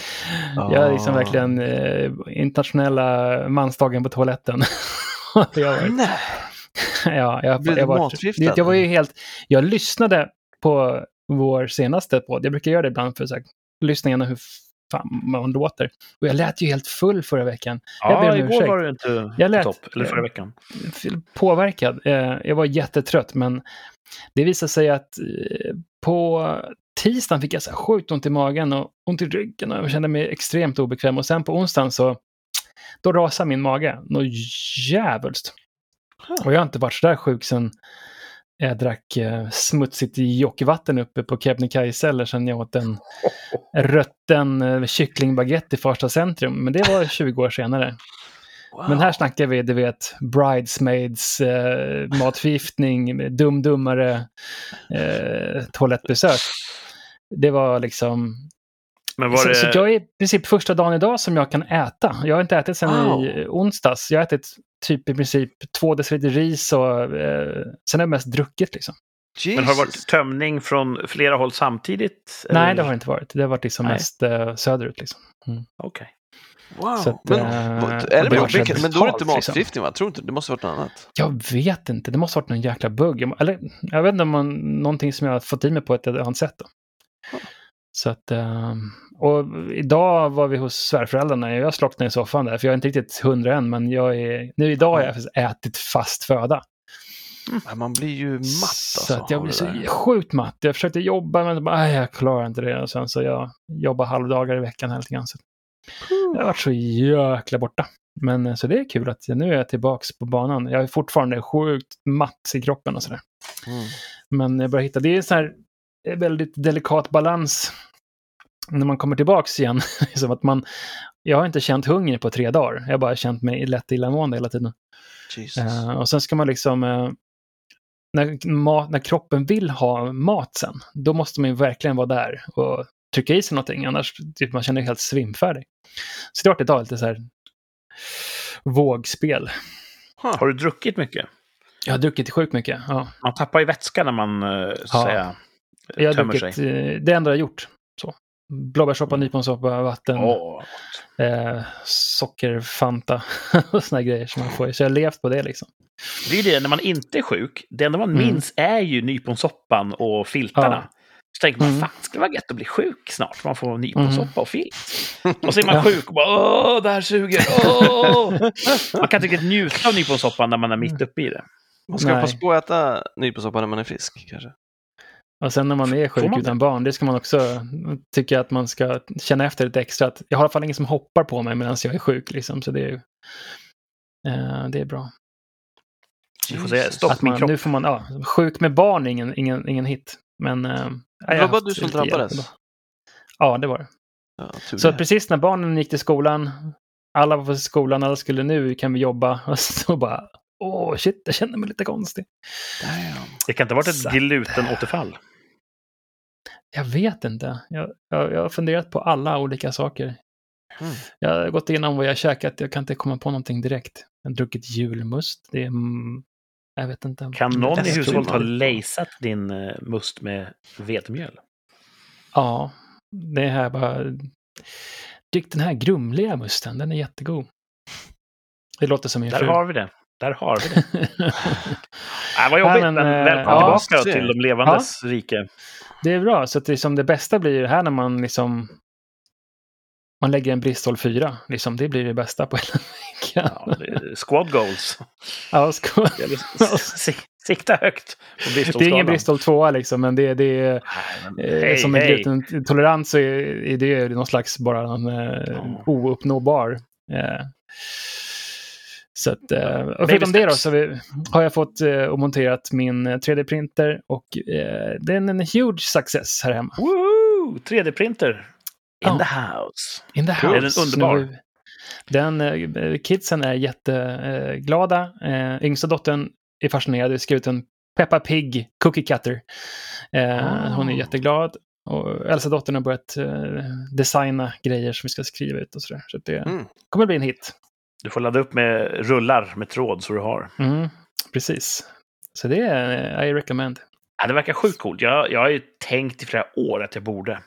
Jag är liksom Ah. verkligen eh, internationella mansdagen på toaletten. jag har varit, Nej. ja, jag, Blev jag, du varit, jag var ju helt... Jag lyssnade på vår senaste podd. Jag brukar göra det ibland för att lyssna igenom hur fan man låter. Och jag lät ju helt full förra veckan. Jag ber Ja, om igår ursäkt. var du inte Jag lät- topp. Eller förra veckan. påverkad. Eh, Jag var jättetrött, men det visade sig att eh, på tisdagen fick jag så sjukt ont i magen och ont i ryggen och jag kände mig extremt obekväm. Och sen på onsdagen så då rasade min mage. Något djävulskt. Och jag har inte varit så där sjuk sen jag drack eh, smutsigt jockvatten uppe på Kebnekaise eller sen jag åt en rötten eh, kycklingbaguette i Farsta centrum. Men det var 20 år senare. Wow. Men här snackar vi, du vet, bridesmaids, eh, matförgiftning, dum-dummare, eh, toalettbesök. Det var liksom... Men var så, det... så jag är i princip första dagen idag som jag kan äta. Jag har inte ätit sedan Wow. i onsdags. Jag har ätit typ i princip två deciliter ris och eh, sen har jag mest druckit liksom. Men har det varit tömning från flera håll samtidigt? Nej, eller? det har det inte varit. Det har varit liksom Nej. mest eh, söderut liksom. Okej. Wow. så att, men, och är det det så men då är det inte liksom. matförgiftning va? Tror inte, det måste ha varit något annat. Jag vet inte, det måste ha varit någon jäkla bugg. Eller jag vet inte om man, någonting som jag har fått i mig på ett annat sätt. Då. Så att, ehm, och idag var vi hos svärföräldrarna. Jag slocknade i soffan där, för jag är inte riktigt hundra än, men jag är, nu idag har jag ätit fast föda. Ja, Man blir ju matt alltså. så att jag det så sjukt matt. Jag försökte jobba, men bara, "Aj, jag klarar inte det. Och sen så jag jobbar halvdagar i veckan lite grann. Så jag har varit så jäkla borta. Men eh, så det är kul att jag, nu är jag tillbaks på banan. Jag är fortfarande sjukt matt i kroppen och sådär. Mm. Men jag börjar hitta, det är sån här väldigt delikat balans när man kommer tillbaks igen. Som att man, jag har inte känt hunger på tre dagar. Jag har bara känt mig lätt illamående hela tiden. Jesus. Eh, och sen ska man liksom, eh, när, mat, när kroppen vill ha mat sen, då måste man ju verkligen vara där och trycka i sig någonting. Annars typ, man känner sig helt svimfärdig. Så det har varit idag lite så här vågspel. Har du druckit mycket? Jag har druckit sjukt mycket. Ja. Man tappar ju vätska när man eh, så Ja. att säga, Jag har tömmer druckit, sig. eh, det enda jag gjort. Så. Blåbärssoppa, nyponsoppa, vatten, Åh, eh, sockerfanta och såna grejer som man får. Så jag har levt på det liksom. Det är det, när man inte är sjuk, det enda man Mm. minns är ju nyponsoppan och filtarna. Så tänker man, Mm. fan, skulle vara gött att bli sjuk snart. Man får nyponsoppa och filt. Och så är man Ja. sjuk och bara, åh, det här suger, åh! Man kan inte riktigt njuta av nyponsoppan när man är mitt uppe i det. Man ska Nej. passa på att äta nyponsoppa när man är frisk kanske. Och sen när man är sjuk man utan barn, det ska man också tycka att man ska känna efter lite extra. Att jag har i alla fall ingen som hoppar på mig medan jag är sjuk. Liksom, så det är, eh, det är bra. Du får säga stopp Att min man, kropp. nu får man, ja, sjuk med barn är ingen, ingen, ingen hit. Men, eh, Det var bara du som hjälp drabbades. idag. Ja, det var det. Ja, Så det. precis när barnen gick till skolan, alla var på skolan, alla skulle nu kan vi jobba. Och så bara, åh shit, jag känner mig lite konstig. Damn. Det kan inte ha varit ett glutenåterfall. Jag vet inte. Jag, jag, jag har funderat på alla olika saker. Mm. Jag har gått igenom vad jag käkat. Jag kan inte komma på någonting direkt. Jag har druckit julmust. Det är... Mm, jag vet inte. Kan någon i hushållet ha lejsat din eh, must med vetemjöl? Ja, det är här bara... Drick den här grumliga musten. Den är jättegod. Det låter som min Där fru. har vi det. Där har vi det. Äh, vad jobbigt, men, men, eh, välkommen ja, tillbaka till de levandes rike. Det är bra. Så att det, som det bästa blir här när man liksom... Man lägger en Bristol 4. Liksom, det blir det bästa på hela veckan. Ja, det squad goals. Ja. Det si- Sikta högt på Det är ingen Bristol 2 liksom, men det, det är... Nej, men Eh, Hej, som en hej. glutentolerans så är, är det någon slags bara någon, eh, Ja. ouppnåbar. Eh, så att, eh, förutom det då så vi, har jag fått eh, och monterat min eh, 3D-printer och eh, den är en huge success här hemma. Woo! 3D-printer. In Ja. the house. In the house. Är den underbar? Den, eh, kidsen är jätteglada. Eh, yngsta dottern är fascinerad. Vi har skrivit en Peppa Pig Cookie Cutter. Eh, Hon är Ah. jätteglad. Och äldsta dottern har börjat eh, designa grejer som vi ska skriva ut och sådär. Så det Mm. kommer bli en hit. Du får ladda upp med rullar med tråd så du har. Mm, precis. Så det är, I recommend. Ja, det verkar sjukt coolt. Jag, jag har ju tänkt i flera år att jag borde.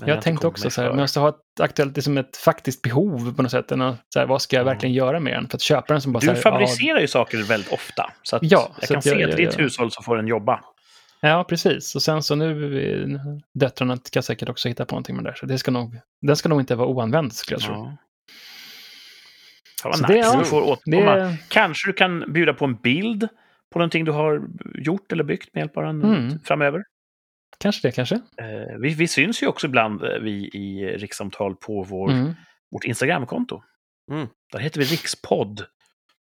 Men jag har kommit också så här, man måste ha ett aktuellt, liksom ett faktiskt behov på något sätt. Så här, vad ska jag Ja. verkligen göra med den? För att köpa den som bara Du här, fabricerar ju saker väldigt ofta. Så att Ja, jag så kan att jag- se att i ditt jag- hushåll så får den jobba. Ja, precis. Och sen så nu, eh, döttrarna ska säkert också hitta på någonting med det där. Så det ska nog, den ska nog inte vara oanvänd skulle jag tro. Ja. Fan vad det- nice. du får Det, återkomma. Kanske du kan bjuda på en bild på någonting du har gjort eller byggt med hjälp av den Mm. framöver. kanske det, kanske. Eh, vi, vi syns ju också ibland, eh, vi i Rikssamtal, på vår, Mm. vårt Instagramkonto. Mm. Där heter vi Rikspodd.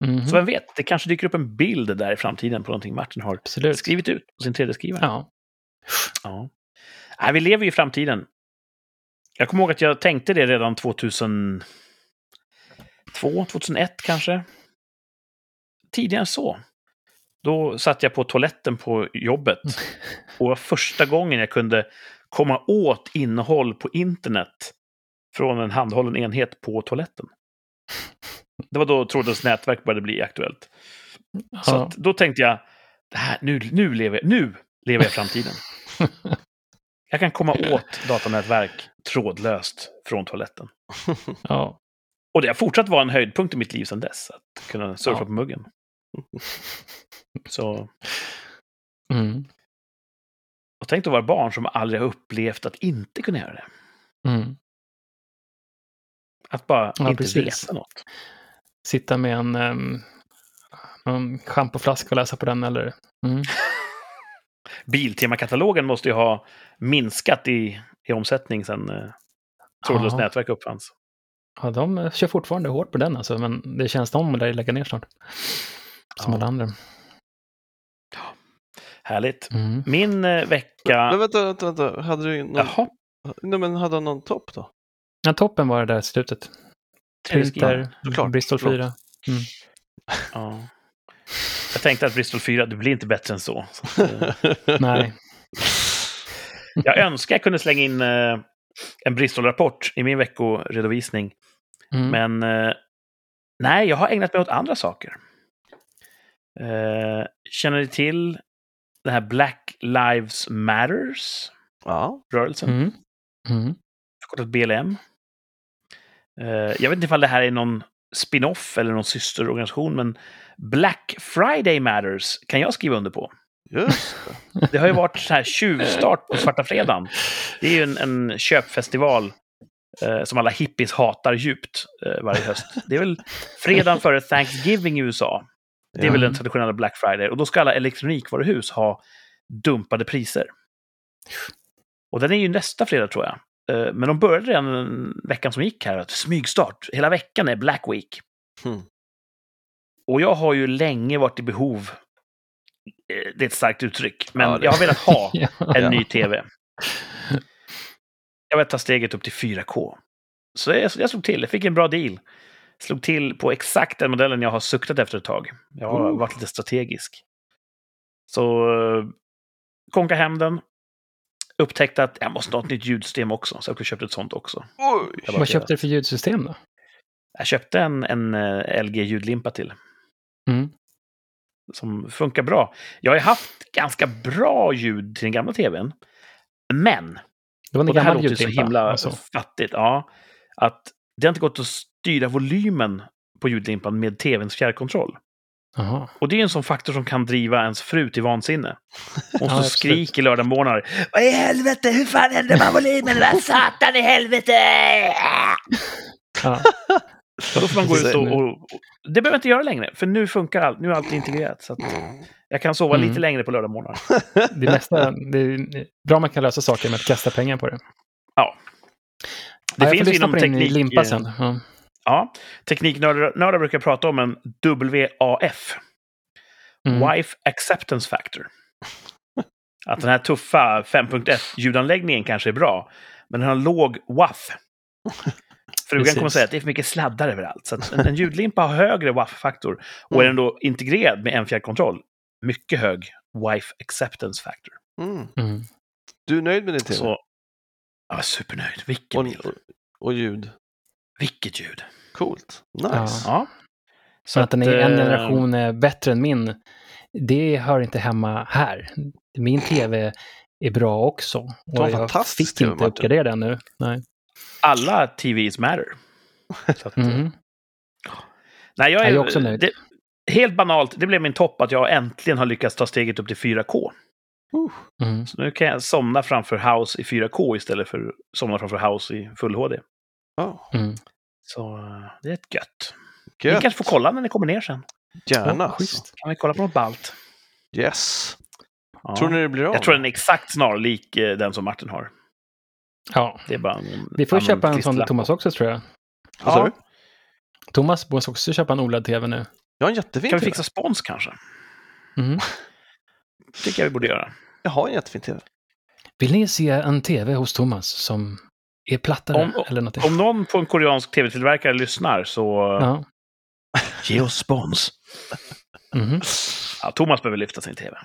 Mhm. Så vem vet, det kanske dyker upp en bild där i framtiden på någonting Martin har Absolut. skrivit ut på sin 3D-skrivare. Ja. Ja. Nej, vi lever ju i framtiden. Jag kommer ihåg att jag tänkte det redan 2002, 2001 kanske. Tidigare än så. Då satt jag på toaletten på jobbet. Och var första gången jag kunde komma åt innehåll på internet från en handhållen enhet på toaletten. Det var då trådlöst nätverk började bli aktuellt. Så Ja. att, då tänkte jag, det här, nu, nu, lever, jag- nu lever jag framtiden. Jag kan komma åt datanätverk trådlöst från toaletten. ja. Och det har fortsatt vara en höjdpunkt i mitt liv sedan dess, att kunna surfa Ja. på muggen. Så, Mm. och tänk att vara barn som aldrig har upplevt att inte kunna göra det. Mm. Att bara Ja, inte precis. veta något. Sitta med en, um, en schampoflaska och läsa på den eller... Mm. Biltemakatalogen måste ju ha minskat i, i omsättning sedan eh, trådlöst nätverk uppfanns. Ja, de kör fortfarande hårt på den alltså, men det känns de lär lägga ner snart. Som Ja. alla andra. Härligt. Mm. Min eh, vecka... Men vänta, vänta, vänta. Hade du någon, Jaha, nej, men hade han någon topp då? Ja, toppen var det där i slutet. Printer, såklart. Bristol Förlåt. 4. Ja. Jag tänkte att Bristol 4, det blir inte bättre än så. så att, eh, Nej. jag önskar jag kunde slänga in eh, en Bristol-rapport i min veckoredovisning. Mm. Men eh, nej, jag har ägnat mig åt andra saker. Eh, känner ni till den här Black Lives Matters-rörelsen? Ja. Mm. Mm. Förkortat BLM. Eh, jag vet inte ifall det här är någon spin-off eller någon systerorganisation, men Black Friday Matters kan jag skriva under på. Just Det har ju varit så här tjuvstart på Svarta Fredagen. Det är ju en, en köpfestival eh, som alla hippies hatar djupt eh, varje höst. Det är väl fredagen före Thanksgiving i USA. Det är Ja. väl den traditionella Black Friday. Och då ska alla elektronikvaruhus ha dumpade priser. Och den är ju nästa fredag tror jag. Eh, Men de började redan veckan som gick här. att Smygstart. Hela veckan är Black Week. Hmm. Och jag har ju länge varit i behov, eh, det är ett starkt uttryck, men Ja, jag har velat ha en Ja. ny tv. Jag vill ta steget upp till 4K. Så jag, jag slog till, jag fick en bra deal. Slog till på exakt den modellen jag har suktat efter ett tag. Jag har Oh. varit lite strategisk. Så konka hem den. Upptäckte att jag måste ha ett nytt ljudsystem också, så jag köpte ett sånt också. Oj! Vad köpte du för ljudsystem då? Jag köpte en, en eh, LG-ljudlimpa till. Mm. som funkar bra. Jag har haft ganska bra ljud till den gamla tvn. Men, Det var en och det här låter så himla alltså. fattigt, ja, att det har inte gått att styra volymen på ljudlimpan med tvns fjärrkontroll. Jaha. Och det är en sån faktor som kan driva ens fru till vansinne. Hon Ja, skriker lördagmorgnar. Vad i helvete, hur fan ändrar man volymen? Vad satan i helvete! Ja. Då får man gå ut och, och. Det behöver jag inte göra längre, för nu funkar allt. Nu är allt integrerat. Så att jag kan sova Mm. lite längre på lördagmorgnar. Det, mesta, det är bra man kan lösa saker med att kasta pengar på det. Ja. Det ja, jag får finns ju lyssna inom teknik... limpa eh, sen. Ja. Ja, tekniknördar nördar brukar prata om en WAF. Mm. Wife Acceptance Factor. Att den här tuffa 5.1-ljudanläggningen kanske är bra, men den har en låg WAF. Frugan Precis. kommer säga att det är för mycket sladdar överallt. Så en, en ljudlimpa har högre WAF-faktor och är den då integrerad med en fjärrkontroll, mycket hög Wife Acceptance Factor. Mm. Mm. Du är nöjd med din tv? Så, ja, supernöjd. Vilken och, bild. och, och ljud? Vilket ljud. Coolt. Nice. Ja. Ja. Så att den är en eh, generation är bättre än min, det hör inte hemma här. Min tv är bra också. Och jag fick TV, inte Martin. uppgradera den nu. Nej. Alla TVs matter. Så att, eh, Mhm. Nej, jag är, Jag är också nöjd. Det, helt banalt, det blev min topp att jag äntligen har lyckats ta steget upp till 4K. Mm. Så nu kan jag somna framför House i 4K istället för att somna framför House i full HD. Ja. Mm. Så eh, det är ett gött. Gött. Ni kanske får kolla när ni kommer ner sen. Gärna. Schysst. Kan vi kolla på något ballt? Yes. Ja. Tror ni det blir av? Jag tror den är exakt snarlik eh, den som Martin har. Ja, Det är bara en vi får köpa en sån till Thomas också tror jag. Ja? Thomas måste också köpa en OLED-tv nu. Jag har en jättefin kan vi tv. fixa spons kanske? Mm. tycker jag vi borde göra. Jag har en jättefin tv. Vill ni se en tv hos Thomas som är plattare Om- eller? Om någon på en koreansk tv-tillverkare lyssnar så Ja. ge oss spons. Mhm. Ja, Thomas behöver lyfta sin tv.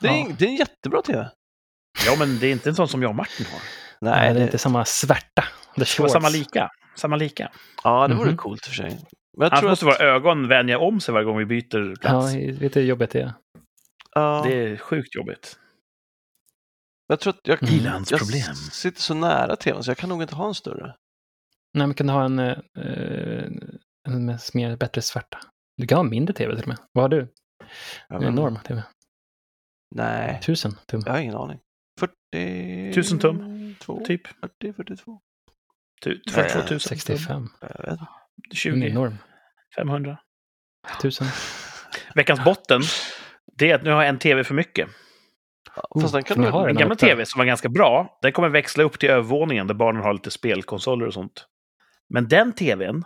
Det är, Ja. det är en jättebra tv. Ja, men det är inte en sån som jag och Martin har. Nej, det är inte samma svärta. Det ska vara shorts. samma lika. Samma lika. Ja, det vore Mhm. coolt i och för sig. Men jag Annars tror måste att, våra ögon vänja om sig varje gång vi byter plats. Ja, vet du hur jobbigt det är? ja, Det är sjukt jobbigt. jag tror att jag, Mm. Jag sitter så nära tvn så jag kan nog inte ha en större. Nej, men kan du ha en, eh, en med mer, bättre svärta? Du kan ha en mindre tv till och med. Vad har du? Jag En vet inte. enorm tv. Nej, Tusen tum. jag har ingen aning. 40... Tusen tum, Två, Typ. 40, 42. Tu- 42 000. Eh, 65. Jag vet inte. En 20. enorm. 500. Tusen. Veckans botten, det är att nu har jag en tv för mycket. Oh, Fast den kan du- har Min gamla tv som var ganska bra, den kommer växla upp till övervåningen där barnen har lite spelkonsoler och sånt. Men den tvn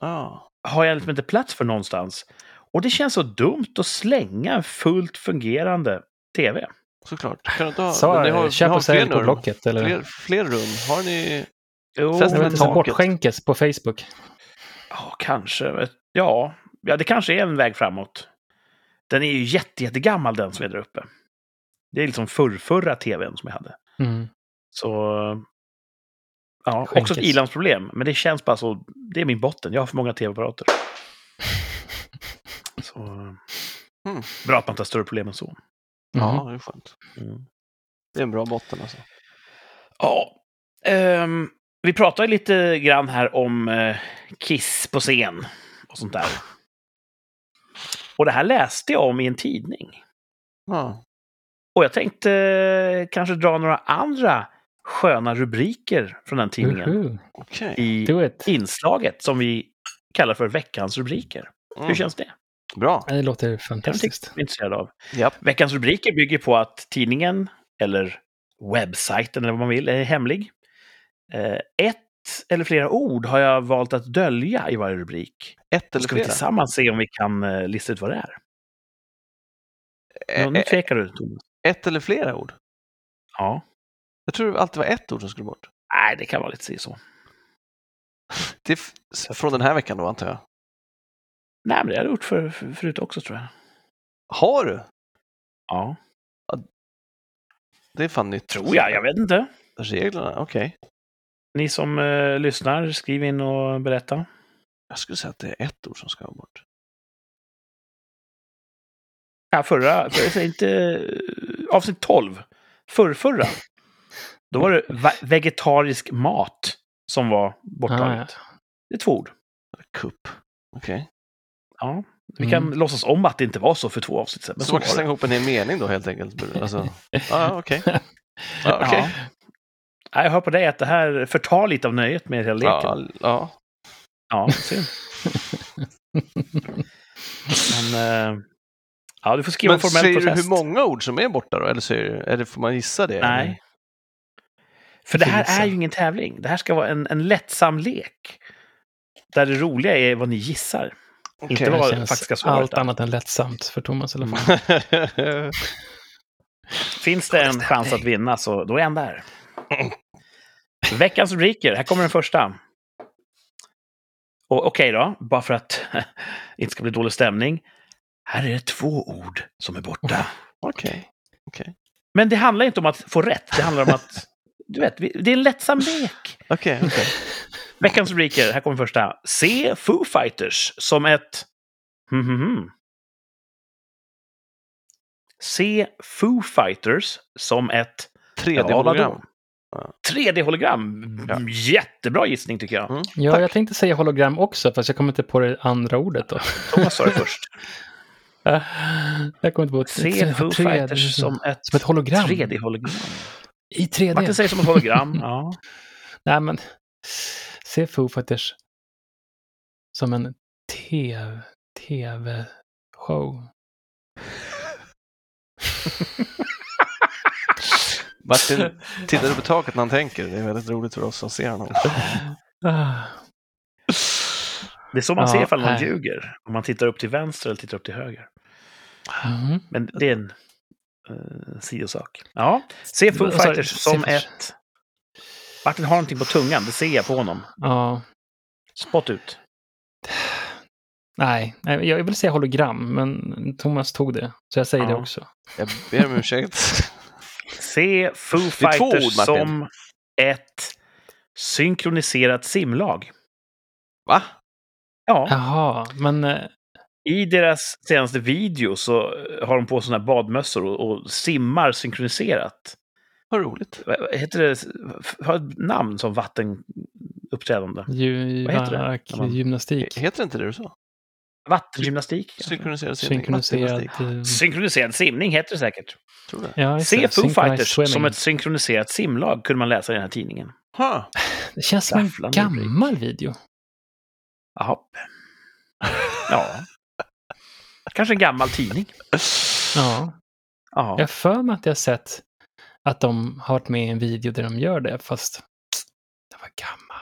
Ja. har jag liksom inte plats för någonstans. Och det känns så dumt att slänga en fullt fungerande tv. Såklart. Kan du inte ha, Så, ni har, köp ni har och sälj fler på rum. Blocket eller? Fler, fler rum. Har ni... Jo, taket. bortskänkes på Facebook. Ja, kanske. Ja, ja, det kanske är en väg framåt. Den är ju jätte, jättegammal den som är där uppe. Det är liksom förrförra tvn som jag hade. Mm. Så Ja, också Skänkes. ett ilandsproblem, men det känns bara så. Det är min botten. Jag har för många tv-apparater. Så, Mm. Bra att man inte har större problem än så. Ja, Mhm. det är skönt. Mm. Det är en bra botten alltså. Ja. ehm, vi pratade lite grann här om eh, Kiss på scen och sånt där. Och det här läste jag om i en tidning. Ja. Och jag tänkte eh, kanske dra några andra sköna rubriker från den tidningen Uhu. Okej. i Do it. inslaget som vi kallar för veckans rubriker. Hur Mm. känns det? Bra. Det låter fantastiskt. är intresserad av. Japp. Veckans rubriker bygger på att tidningen, eller webbsajten eller vad man vill, är hemlig. Eh, Ett eller flera ord har jag valt att dölja i varje rubrik. Ett eller ska vi flera? tillsammans se om vi kan eh, lista ut vad det är. Ä- Nu ä- tvekar du, Thomas. Ett eller flera ord? Ja. Jag tror det alltid var ett ord som skulle bort. Nej, det kan vara lite så. Det är från den här veckan då, antar jag. Nej, men det har jag gjort för, för, förut också, tror jag. Har du? Ja, Det är fan nytt. tror jag. Jag vet inte. Reglerna, okej. Ni som eh, lyssnar, skriv in och berätta. Jag skulle säga att det är ett ord som ska bort. Ja, förra, för, jag säger inte, eh, avsnitt 12, förrförra, då var det vegetarisk mat som var borttaget. Ah, Det är två ord. Kupp. Okej. Ja, vi kan Mm. låtsa om att det inte var så för två avsnitt sedan. Men Så så man kan slänga ihop en hel mening då helt enkelt? Alltså, ja, okej. Ja, okej. Ja. Nej, Jag hör på dig att det här förtar lite av nöjet med hela leken. Ja, ja. Ja, synd. Men, eh, ja, du får skriva Men en formell säger du hur många ord som är borta då? Eller, säger, eller får man gissa det? Nej. För det här är ju ingen tävling. Det här ska vara en, en lättsam lek. Där det roliga är vad ni gissar. Okej. Inte vad Det faktiska svaret allt är. annat än lättsamt för Thomas i alla fall. Finns det en chans att vinna så då är han där. Veckans rubriker. Här kommer den första. Och Okej då, bara för att det inte ska bli dålig stämning. Här är det två ord som är borta. Okej. Men det handlar inte om att få rätt. Det handlar om att, du vet, det är en lättsam lek. Okej, okej. Veckans rubriker, här kommer första. Se Foo Fighters som ett... Hmm, hmm, hmm. Se Foo Fighters som ett... Ja, 3D-hologram. Vadå? 3D-hologram. Ja. Jättebra gissning tycker jag. Mm, Ja, tack. jag tänkte säga hologram också, fast jag kommer inte på det andra ordet då. Thomas sa det först. Jag kommer inte på ett Se Foo Fighters som ett som ett hologram. 3D-hologram. I 3D. Martin säger som ett hologram. Ja. Nej, men se Foo Fighters som en TV, TV-show. Martin tittar upp i taket när han tänker. Det är väldigt roligt för oss som ser honom. Det är så man Ja, ser ifall någon nej. ljuger. Om man tittar upp till vänster eller tittar upp till höger. mhm. Men det är en uh, sidosak. Ja, se Foo? Fighters som ett... Martin har någonting på tungan, det ser jag på honom. Ja, Spott ut. nej, nej, jag vill säga hologram, men Thomas tog det. Så jag säger Ja. det också. Jag ber om ursäkt. Se Foo Fighters ord, som ett synkroniserat simlag. Va? Ja, Jaha, men eh, i deras senaste video så har de på sådana här badmössor och, och simmar synkroniserat. Vad roligt. Heter det? Har ett namn som vattenuppträdande? ju, Vad heter det? Man- gymnastik. Heter inte det du sa? Vattengymnastik? Synkroniserad simning? Synkroniserad... Vattenmastik. eh, Synkroniserad simning heter det säkert. Tror det. Ja, Se. Foo Fighters swimming. som ett synkroniserat simlag kunde man läsa i den här tidningen. Ha. Det känns som en Rafflande rubrik. gammal video. Jaha. Ja. Kanske en gammal tidning. Ja. Ja. Jag för mig att jag har sett att de har varit med i en video där de gör det, fast det var gammal.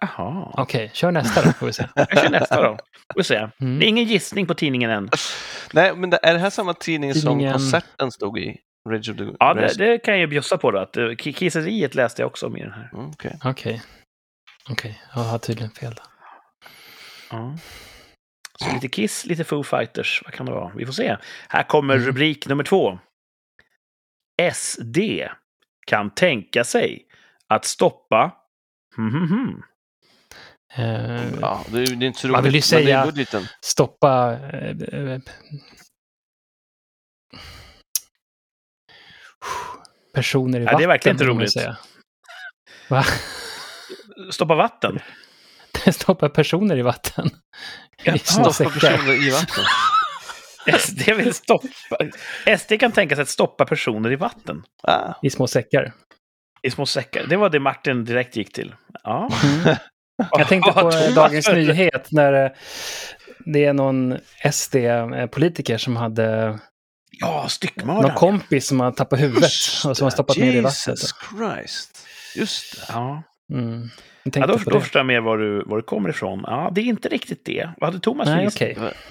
Jaha. Okej, kör nästa då får vi se. Jag kör nästa då. Får vi se. Det är Mm. ingen gissning på tidningen än. Nej, men är det här samma tidning som Tidningen- konserten stod i? Rage of the Ja, det, det kan jag ju bjussa på då. Att, eh, ki- Kisseriet läste jag också om i den här. Mm, okej. Okej. Okej, jag har tydligen fel. då. Ja. Så lite Kiss, lite Foo Fighters. Vad kan det vara? Vi får se. Här kommer Mm. rubrik nummer två. SD kan tänka sig att stoppa Mhm. Eh, Ja, det, är, det är inte så roligt. Man vill ju säga- budgeten. Stoppa... Eh, eh, personer i Ja, det är vatten. verkligen inte roligt. Säga. Va? Stoppa vatten. Stoppa personer i vatten. Stoppa personer i vatten. SD vill stoppa... SD kan tänka sig att stoppa personer i vatten. Ah. I små säckar. I små säckar. Det var det Martin direkt gick till. Ja. Mm. Jag tänkte på eh, Dagens Nyhet när eh, det är någon SD-politiker som hade Ja, någon styckmördaren. kompis som har tappat huvudet Just och som har stoppat ner i Jesus vattnet. Christ. Just det. Ja. Mm. Jag Ja, då, på då förstår jag mer var du, var du kommer ifrån. Ja, det är inte riktigt det. Vad hade Thomas Nej,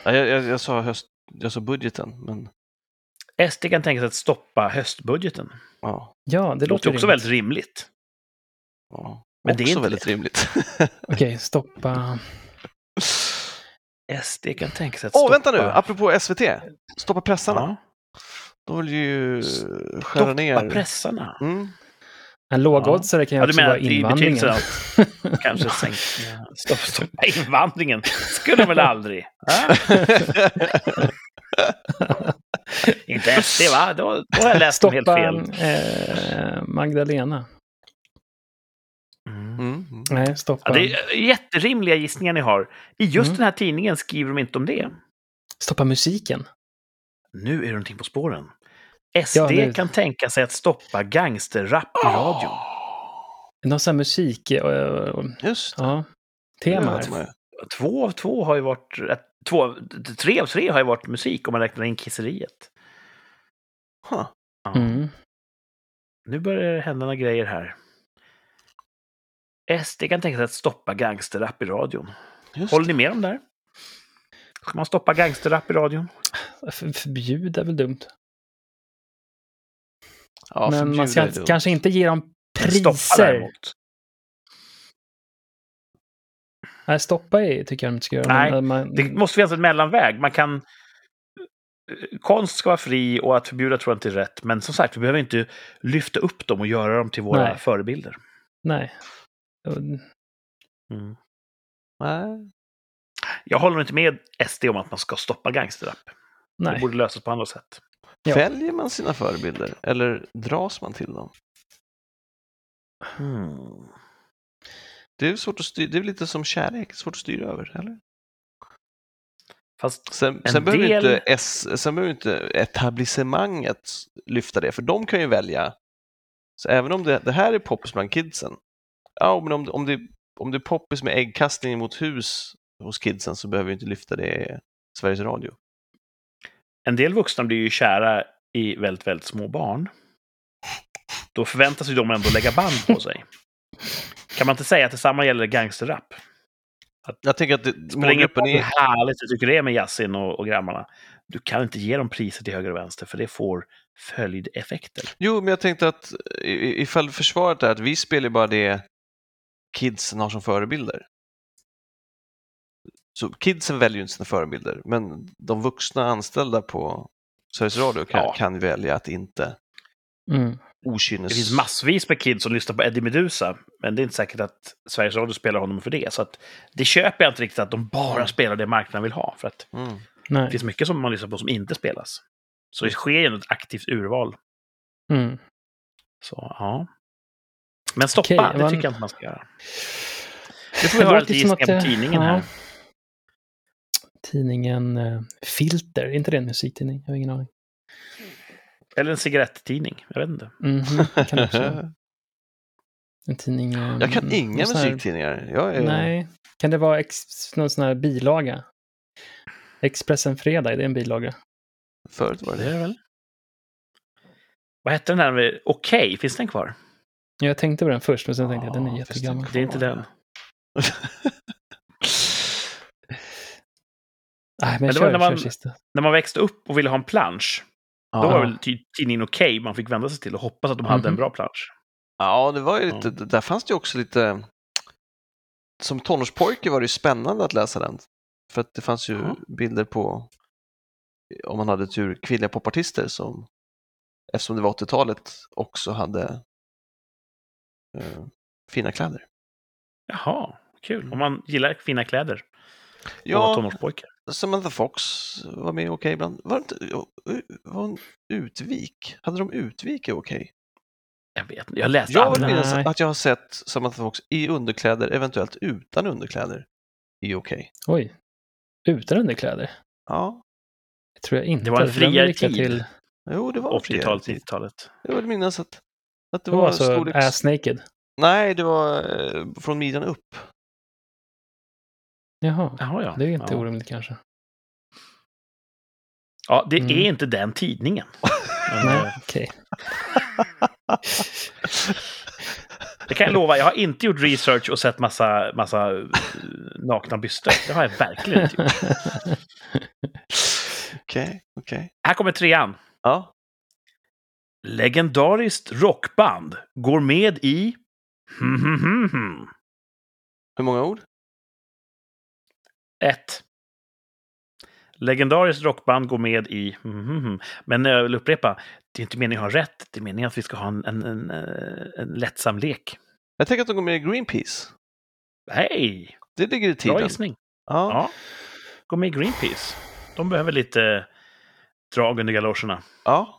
Ja, jag, jag, jag, sa höst, jag sa budgeten, men SD kan tänka sig att stoppa höstbudgeten. ja. Ja, det Det låter låter också rimligt. väldigt rimligt. ja. Men det är inte väldigt det. rimligt. Okej, stoppa... SD kan tänka sig att Åh, stoppa... vänta nu! Apropå SVT. Stoppa pressarna. Ja, De vill ju skära stoppa ner. pressarna. Mm. En lågoddsare kan ju Ja, också menar vara invandringen. att kanske sänka... Stopp, stoppa invandringen. Skulle väl aldrig? Ja? Inte SD, va? Då, då har jag läst dem helt Stoppa fel. eh, Magdalena. Mm. Mm. Nej, stoppa... Ja, det är jätterimliga gissningar ni har. I just Mm. den här tidningen skriver de inte om det. Stoppa musiken. Nu är det någonting på spåren. SD Ja, nu- kan tänka sig att stoppa gangsterrap i radion. Någon sån här musik... eh, Just det. ja, tema. Två av två har ju varit... Två, tre av tre har ju varit musik om man räknar in kisseriet. Huh. Ja. Mm. Nu börjar det hända några grejer här. SD kan tänka sig att stoppa gangsterrap i radion. Just Håller ni med om det här? Ska man stoppa gangsterrap i radion? För- Förbjuda är väl dumt. Ja, Men man ska dumt. kanske inte ge dem Stoppa priser. däremot. Nej, stoppa är, tycker jag inte ska göra. Nej, Men, man, Det måste finnas en mellanväg. Man kan... Konst ska vara fri och att förbjuda tror jag inte är rätt. Men som sagt, vi behöver inte lyfta upp dem och göra dem till våra Nej. förebilder. Nej. Mm. Nej. Jag håller inte med SD om att man ska stoppa gangsterrap. Det Nej. borde lösas på andra sätt. Ja. Väljer man sina förebilder eller dras man till dem? Hmm. Det är svårt att styra, det är lite som kärlek, svårt att styra över, eller? Fast Sen, En sen, behöver del- inte S, sen behöver inte etablissemanget lyfta det, för de kan ju välja. Så även om det, det här är poppis bland kidsen, ja men om, om, det, om det är poppis med äggkastning mot hus hos kidsen så behöver vi inte lyfta det i Sveriges Radio. en del vuxna blir ju kära i väldigt, väldigt små barn. Då förväntas ju de ändå lägga band på sig. Kan man inte säga att detsamma gäller gangsterrap? Jag tänker att det, målgruppen roll hur är... härligt du tycker det är med Yasin och, och grabbarna. Du kan inte ge dem priser till höger och vänster, för det får följdeffekter. Jo, men jag tänkte att ifall försvaret är att vi spelar bara det kidsen har som förebilder. Så kidsen väljer ju inte sina förebilder, men de vuxna anställda på Sveriges Radio kan, Ja. kan välja att inte Mm. okynnes... Det finns massvis med kids som lyssnar på Eddie Meduza, men det är inte säkert att Sveriges Radio spelar honom för det. Så att det köper jag inte riktigt att de bara spelar det marknaden vill ha. För att Mm. det Nej. finns mycket som man lyssnar på som inte spelas. Så det sker ju ett aktivt urval. Mm. Så, ja. Men stoppa, Okej, det men- tycker jag inte man ska göra. Nu får vi höra lite gissningar på det- tidningen ja. här. Tidningen eh, Filter, är inte det en musiktidning? Jag har ingen aning. Eller en cigarettidning, jag vet inte. Det kan det också vara. En tidning... eh, Jag kan inga här- musiktidningar. Jag är... Nej. Kan det vara ex, någon sån här bilaga? Expressen Fredag, är det en bilaga? Förut var Det det väl? Vad hette den där med Okej, finns den kvar? Ja, Jag tänkte på den först, men sen tänkte jag den är jättegammal. Det är inte den. Nej, men, Men det kör, var när man- kör. När man växte upp och ville ha en plansch, Ja. då var väl tidningen Okej man fick vända sig till och hoppas att de hade en Mhm. bra plansch. Ja, det var ju lite, där fanns det ju också lite... Som tonårspojke var det ju spännande att läsa den. För att det fanns ju Ja. bilder på, om man hade tur, kvinnliga popartister som, eftersom det var 80-talet, också hade fina kläder. Jaha, kul. Om man gillar fina kläder Ja, tonårspojkar. Samantha Fox var med okej ibland. Var, inte, var hon Utvik? Hade de Utvik är okej? Jag vet inte, jag läste Jag vill minnas att jag har sett Samantha Fox i underkläder, eventuellt utan underkläder, i okej. Oj. Utan underkläder? Ja, Det tror jag inte. Det var en friare tid. Till, jo det var friare 80-talet, tid. 90-talet. Jag vill minnas att, att det det var var alltså storleks... ass naked? Nej, det var eh, från midjan upp. Jaha. Jaha, ja. Det är inte ja. orimligt kanske. Ja, det Mm. är inte den tidningen. Nej, eh, okej. Det kan jag lova, jag har inte gjort research och sett massa, massa eh, nakna byster. Det har jag verkligen inte gjort. Okej, okej. Här kommer trean. Ja. Legendariskt rockband går med i... Hmm, hmm, hmm. Hur många ord? Ett. Legendariskt rockband går med i... Men jag vill upprepa, det är inte meningen att ha rätt. Det är meningen att vi ska ha en, en, en, eh, en lättsam lek. Jag tänker att de går med i Greenpeace. Hej! Det ligger i Bra tiden. gissning. Ja. Ja. Gå med i Greenpeace. De behöver lite drag under galoscherna. ja.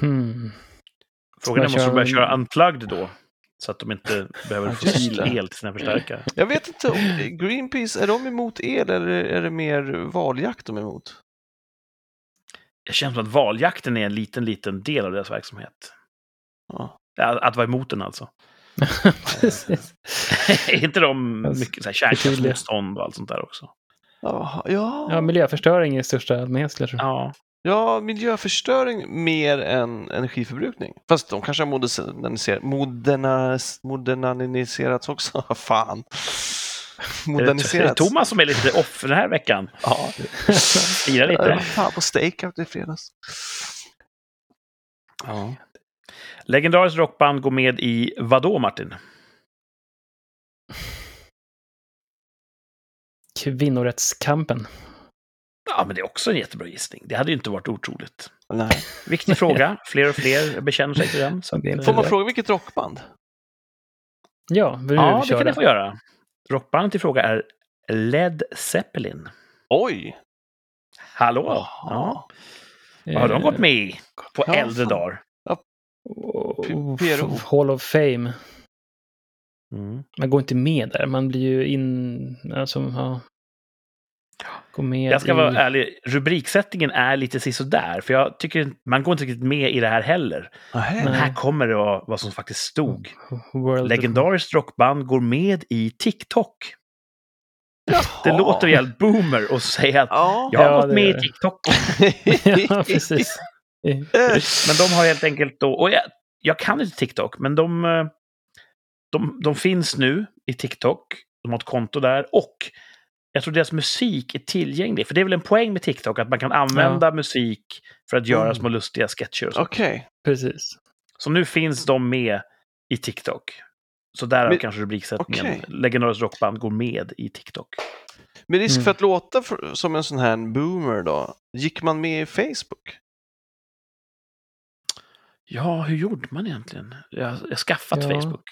Hmm. Frågan är om Ska de måste börja köra köra unplugged då. Så att de inte behöver fossil el till sina förstärkare. Jag vet inte, om Greenpeace, är de emot el eller är det mer valjakt de är emot? Jag känner som att valjakten är en liten, liten del av deras verksamhet. Ja. Att, att vara emot den alltså. Precis. är inte de mycket så här, kärnkraftsmotstånd och allt sånt där också? Ja, ja. Ja, miljöförstöring i största allmänhet skulle jag tro. Ja, ja, miljöförstöring mer än energiförbrukning. Fast de kanske har moderniserat, modernas, moderniserats också. Fan. det är Moderniserats. Thomas som är lite off den här veckan. Ja, Fira lite. fan på stakeout i fredags. Ja. Legendariskt rockband går med i vadå, Martin? Kvinnorättskampen. Ja, men det är också en jättebra gissning. Det hade ju inte varit otroligt. Nej. Viktig fråga. Fler och fler bekänner sig till den. Det Får man det. fråga vilket rockband? Ja, vill ja, du det köra? kan ni få göra. Rockbandet i fråga är Led Zeppelin. Oj! Hallå! Ja. Vad har de gått med i på Ja, äldre dagar? Hall of Fame. Mm. Man går inte med där. Man blir ju in... Alltså, ja. Går med Jag ska i... vara ärlig, rubriksättningen är lite sisådär. För jag tycker man går inte riktigt med i det här heller. Nähä. Men här kommer det vara vad som faktiskt stod. World Legendariskt rockband går med i TikTok. Det Jaha. låter jävligt boomer att säga att Ja. jag har Ja, gått det med i det. TikTok. ja, precis. Men de har helt enkelt då, och jag, jag kan inte TikTok, men de, eh, de, de finns nu i TikTok. De har ett konto där och jag tror deras musik är tillgänglig. För det är väl en poäng med TikTok, att man kan använda musik för att göra Mm. små lustiga sketcher. Okej. Precis. Så nu finns de med i TikTok. Så där har Men- kanske rubriksättningen. okej. Legendariskt rockband går med i TikTok. Med risk Mm. för att låta för, som en sån här boomer då, gick man med i Facebook? Ja, hur gjorde man egentligen? Jag har skaffat Ja. Facebook.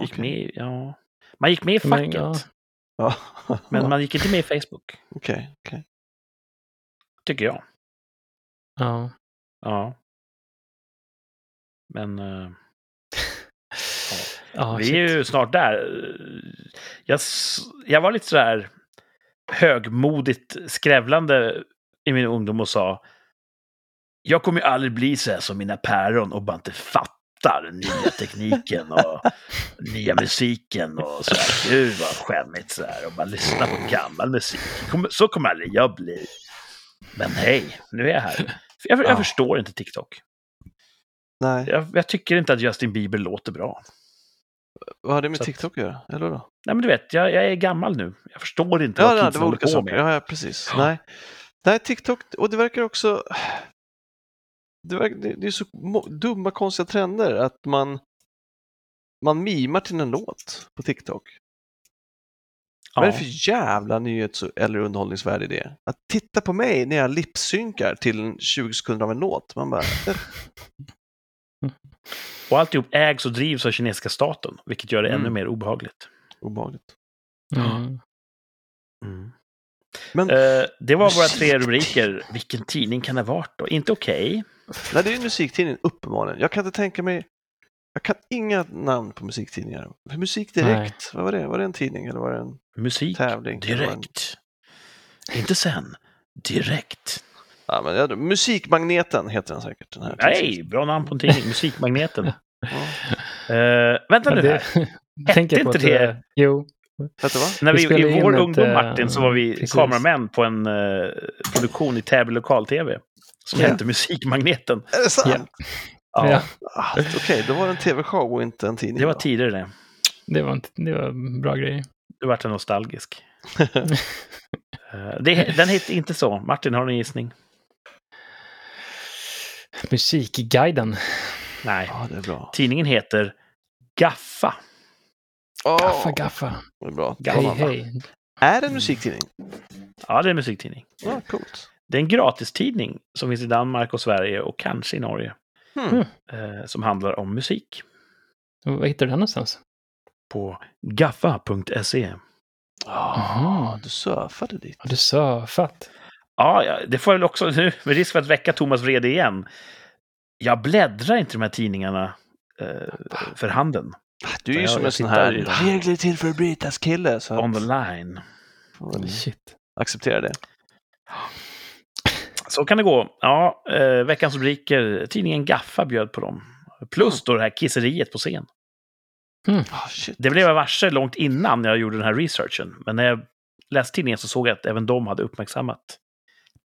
Gick Okej. med, ja. Man gick med i Men, facket, ja. Ja. Men man gick inte med i Facebook. Okej, okej. Tycker jag. Ja. Ja. Men eh, Ja, vi shit. är ju snart där. Jag, jag var lite sådär högmodigt skrävlande i min ungdom och sa jag kommer ju aldrig bli så här som mina päron och bara inte fattar nya tekniken och nya musiken och så här. Gud vad skämmigt så här och bara lyssna på gammal musik. Så kommer aldrig jag bli. Men hej, nu är jag här. Jag, jag Ja. förstår inte TikTok. Nej, Jag, jag tycker inte att Justin Bieber låter bra. vad har det med Så TikTok att göra? Eller då? Nej, men du vet, jag, jag är gammal nu. Jag förstår inte Ja, vad ja, kidsen håller på saker. med. Ja, ja, precis. Ja. Nej. Nej, TikTok, och det verkar också... Det, det, det är så dumma, konstiga trender att man, man mimar till en låt på TikTok. Vad är det Ja. för jävla nyhets eller underhållningsvärde i det? Att titta på mig när jag lipsynkar till en 20 sekunder av en låt. Man bara... eh. Och alltihop ägs och drivs av kinesiska staten, vilket gör det Mm. ännu mer obehagligt. Obehagligt. Mm. Men Eh, det var våra tre rubriker. Vilken tidning kan det ha varit då? Inte okej. Nej, det är ju en musiktidning, uppenbarligen. Jag kan inte tänka mig... Jag kan inga namn på musiktidningar. Musik Direkt, vad var det? Var det en tidning eller var det en Musik tävling? Det en- direkt. Inte sen. Direkt. Ja, men, ja, Musikmagneten heter den säkert. Den här Nej, bra namn på en tidning. Musikmagneten. Ja. Eh, vänta nu det, här. jag på inte att, det- eh, Jo? När Vi vi, I vår ett, ungdom, eh, Martin, så var vi precis. kameramän på en eh, produktion i Täby lokal-tv. Som Ja. hette Musikmagneten. Är det sant? Ja. Ja, Ja. Ah, Okej, då var det en tv-show och inte en tidning. Det var tidigare det. det var, inte, det var bra grejer. Du vart nostalgisk. Eh, det, den heter inte så. Martin, har du en gissning? Musikguiden. Nej. Ja, det är bra. Tidningen heter Gaffa. Åh, Gaffa, gaffa. det är bra. Gaffa. Hej, hej. Är det en musiktidning? Ja, det är en musiktidning. Ja, coolt. Det är en gratistidning som finns i Danmark och Sverige och kanske i Norge. Hmm. Eh, som handlar om musik. Var hittar du den någonstans? På gaffa.se. Ah, Mhm. du surfade dit. Har du surfat? Ja, ja, det får jag väl också nu, med risk för att väcka Thomas vrede igen. Jag bläddrar inte de här tidningarna eh, för handen. Du är ju som en sån här regler till för att brytas kille. Så On the line. Shit. acceptera det. Så kan det gå. Ja, eh, veckans rubriker. Tidningen Gaffa bjöd på dem. Plus då det här kisseriet på scen. Ah, shit. Det blev jag varse långt innan jag gjorde den här researchen. Men när jag läste tidningen så såg jag att även de hade uppmärksammat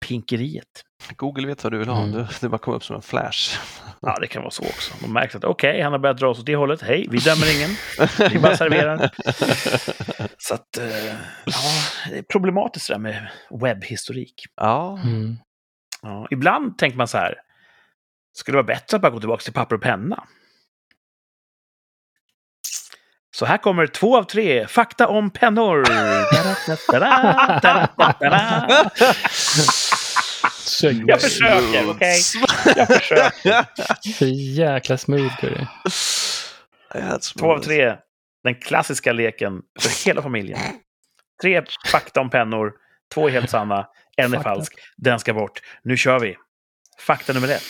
pinkeriet. Google vet vad du vill ha. Mm. Det, bara kom upp som en flash. Ja, det kan vara så också. De märkte att okej, han har börjat dra oss åt det hållet. Hej, vi dömer ingen. Vi bara serverar. Så att, eh, ja, det är problematiskt det där med webbhistorik. ja, Mm. Ja, ibland tänker man så här, skulle det vara bättre att bara gå tillbaka till papper och penna? Så här kommer två av tre fakta om pennor. Jag försöker, okej? Jag försöker. Så jäkla smooth det. Två av tre. Den klassiska leken för hela familjen. Tre fakta om pennor. Två är helt sanna. En är Fakta. falsk. Den ska bort. Nu kör vi. Fakta nummer ett.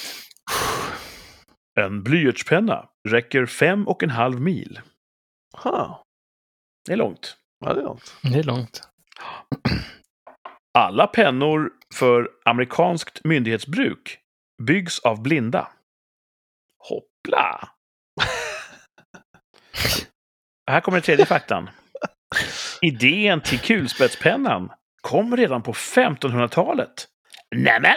En blyertspenna räcker fem och en halv mil. Huh. Det är långt. Ja, det är långt. Det är långt. Alla pennor för amerikanskt myndighetsbruk byggs av blinda. Hoppla! Här kommer den tredje faktan. Idén till kulspetspennan kom redan på 1500-talet. Nämen!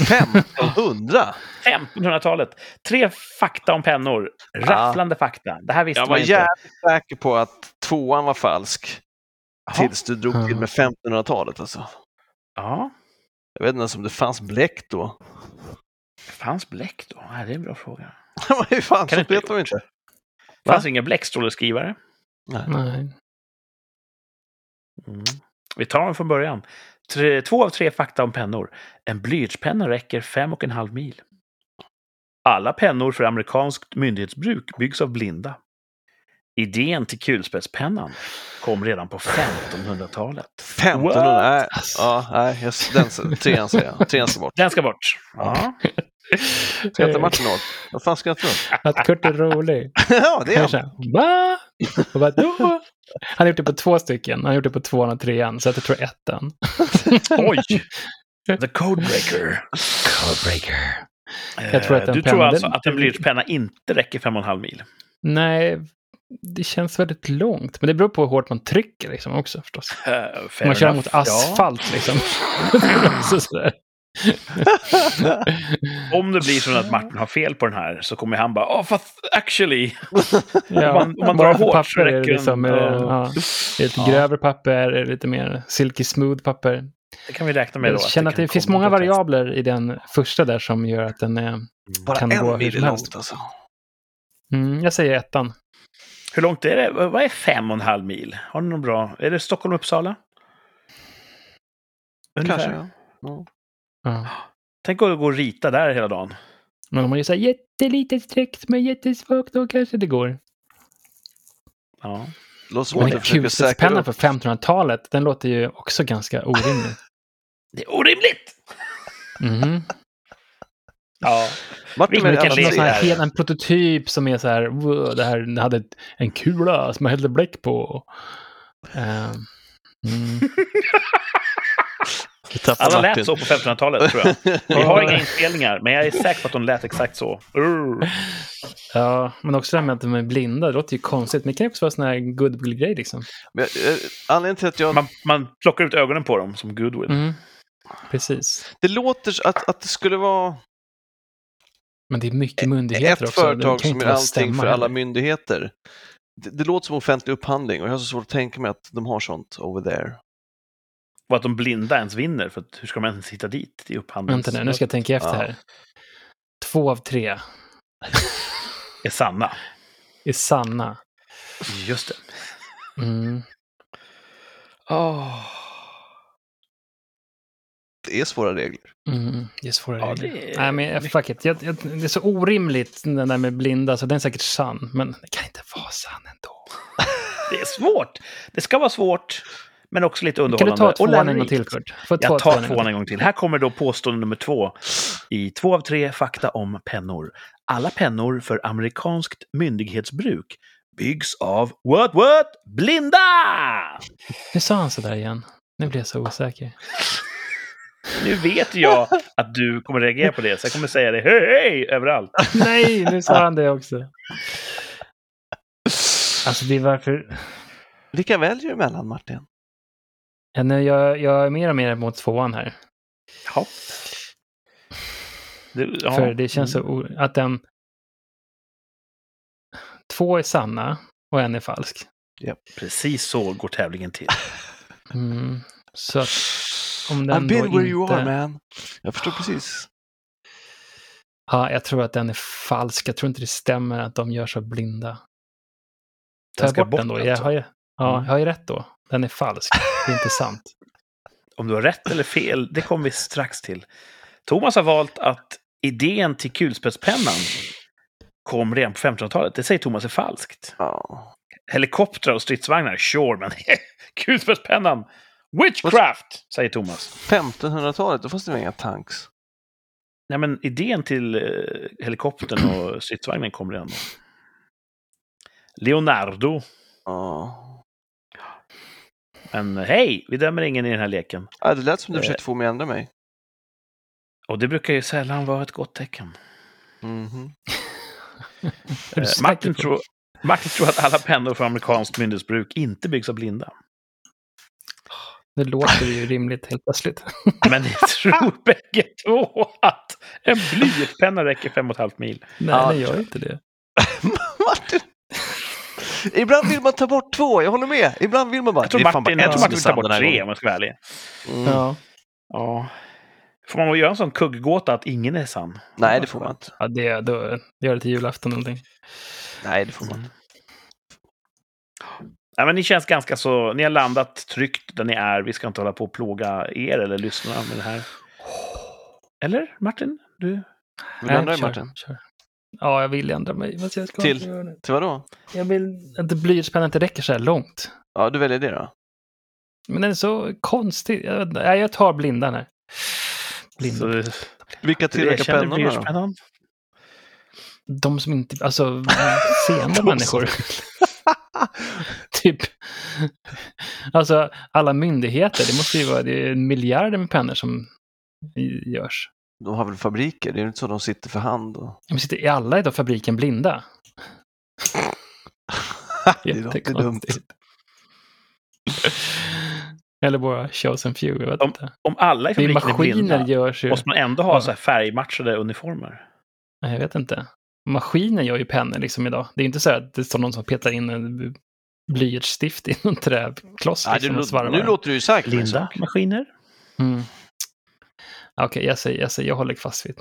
1500? 1500-talet. Tre fakta om pennor. Rafflande fakta. Det här visste Jag man var inte. jävligt säker på att tvåan var falsk. Jaha. Tills du drog till med 1500-talet alltså. Ja, Jag vet inte ens om det fanns bläck då. fanns bläck då? Nej, det är en bra fråga. Hur fan, Kan så vet de inte. Fanns inga bläckstråleskrivare. Nej. Nej. Mm. Vi tar dem från början. Tre, två av tre fakta om pennor. En blyertspenna räcker fem och en halv mil. Alla pennor för amerikanskt myndighetsbruk byggs av blinda. Idén till kulspetspennan kom redan på 1500-talet. 1500? Nej, ja, nej jag, den, trean säger jag. Trean ska bort. Den ska bort. Ja. Skrattar Martin åt? Vad fan skrattar du åt? Att Kurt är rolig. Ja, det är Han Va? Vadå? Han har gjort det på två stycken. Han har gjort det på tvåan och trean, så att jag tror ettan. Oj! The Codebreaker. Codebreaker. Jag tror att Eh, du tror alltså den- att en blyertspenna inte räcker fem och en halv mil? Nej, det känns väldigt långt. Men det beror på hur hårt man trycker liksom också förstås. Uh, Om man kör mot asfalt liksom. så sådär. Om det blir så att Martin har fel på den här så kommer han bara “Åh, fast actually”. Ja, Om man- om man bara drar för hårt så det räcker liksom, eh, Ja. ja, det är lite Ja. grövre papper, det lite mer silky smooth papper. Det kan vi räkna med då. Jag känner att det kan finns många variabler i den första där som gör att den är... Bara Kan gå hur som helst. långt alltså. Mm, jag säger ettan. Hur långt är det? Vad är fem och en halv mil? Har ni någon bra? Är det Stockholm-Uppsala? Kanske, ja. ja. Ja. Tänk att gå och rita där hela dagen. Men om man gör så här jättelitet streck som är jättesvagt, då kanske det går. Ja. Låter som Men upp. på 1500-talet, den låter ju också ganska orimlig. Det är orimligt! Mhm. Ja. Martin, men Kanske någon sån här, är- helt- en prototyp som är så här, "Wow, det här hade ett- en kula som man hällde bläck på. Ehm, mm. Alla Martin. lät så på 1500-talet, tror jag. Vi har inga inspelningar, men jag är säker på att de lät exakt så. Urr. Ja, men också det här med att de är blinda, det låter ju konstigt. Men det kan ju också vara sån här goodwill-grej liksom. Men, eh, anledningen till att jag... Man, man plockar ut ögonen på dem som goodwill. Mm. Precis. Det låter att, att det skulle vara Men det är mycket myndigheter ett också. Det företag som gör allting för alla myndigheter. Det, det låter som offentlig upphandling och jag har så svårt att tänka mig att de har sånt over there. Och att de blinda ens vinner, för att hur ska man ens hitta dit i upphandlings... Vänta nu, nu ska jag tänka efter Ja. här. Två av tre är sanna. är sanna. Just det. Mm. Oh. Det är svåra regler. Mm, det är svåra Ja, regler. det är Nej, men fuck it. Jag, jag, det är så orimligt den där med blinda, så den är säkert sann. Men det kan inte vara sann ändå. Det är svårt. Det ska vara svårt, men också lite Kan du underhållande. ta tvåan en gång till, Kurt? Får Jag ta tar tvåan en gång till. Här kommer då påstående nummer två i två av tre fakta om pennor. Alla pennor för amerikanskt myndighetsbruk byggs av what what? Blinda! Nu sa han sådär igen. Nu blir jag så osäker. Nu vet jag att du kommer reagera på det, så jag kommer säga det hej, hej överallt. Nej, nu sa han det också. Alltså, det är varför... Vilka väljer du mellan, Martin? Ja, jag, jag är mer och mer mot tvåan här. Ja. Det, ja. För det känns så o- att den... Två är sanna och en är falsk. Precis så går tävlingen till. Mm. Så att om den I've been where you inte... are, man. Jag förstår precis. Ja, jag tror att den är falsk. Jag tror inte det stämmer att de gör så blinda. Tar jag bort den då? Jag har, ju, ja, Mm. jag har ju rätt då. Den är falsk. Det är inte sant. Om du har rätt eller fel, det kommer vi strax till. Thomas har valt att idén till kulspetspennan kom redan på 1500-talet. Det säger Thomas är falskt. Ja. Helikoptrar och stridsvagnar, sure, men kulspetspennan, witchcraft, säger Thomas. 1500-talet, då fanns det väl inga tanks? Nej, men idén till eh, helikoptern och stridsvagnen kom redan då. Leonardo. Ja. Men hej, vi dömer ingen i den här leken. Ja, det lät som du Eh. försökte få mig att ändra mig. Och det brukar ju sällan vara ett gott tecken. Är du Eh, Martin, tror, Martin tror att alla pennor för amerikanskt myndighetsbruk inte byggs av blinda. Det låter ju rimligt helt plötsligt. Men ni tror bägge två att en blyertspenna räcker fem och ett halvt mil. Nej, Ja, det gör inte det. Martin! Ibland vill man ta bort två, jag håller med. Ibland vill man bara... Jag tror Martin, bara jag tror Martin vill ta bort tre om jag ska vara ärlig. Mm. Ja. Ja. Får man göra en sån kugggåta att ingen är sann? Nej, det får man inte. Ja, det, då, gör det till julafton eller någonting. Nej, det får man inte. Nej, men ni känns ganska så... Ni har landat tryggt där ni är. Vi ska inte hålla på och plåga er eller lyssna med det här. Eller Martin? Du? Vill du ändra dig, Martin? kör. Ja, jag vill ändra mig. Ska jag ska Till? inte göra nu. Till vad då? Jag vill att blyertspennan inte räcker så här långt. Ja, du väljer det då? Men den är så konstig. Jag. Nej, jag tar blindan här. Blindan. Så, Vilka du tillverkar pennorna då? De som inte, alltså seende människor. typ. Alltså alla myndigheter, det måste ju vara det är miljarder med pennor som görs. De har väl fabriker? Det är ju inte så de sitter för hand? Och... Men sitter i alla i fabriken blinda? det låter dumt. Jättekonstigt. Eller bara chosen few, jag vet Om- inte. Om alla i är fabriken är maskiner blinda, görs ju... måste man ändå ha Ja. så här färgmatchade uniformer? Nej, jag vet inte. Maskinen gör ju pennor liksom idag. Det är inte så att det står någon som petar in en blyertsstift i någon träkloss liksom, nu låter du ju säker på en Blinda sak. maskiner? Mm. Okej, jag, säger, jag säger, jag håller fast vid.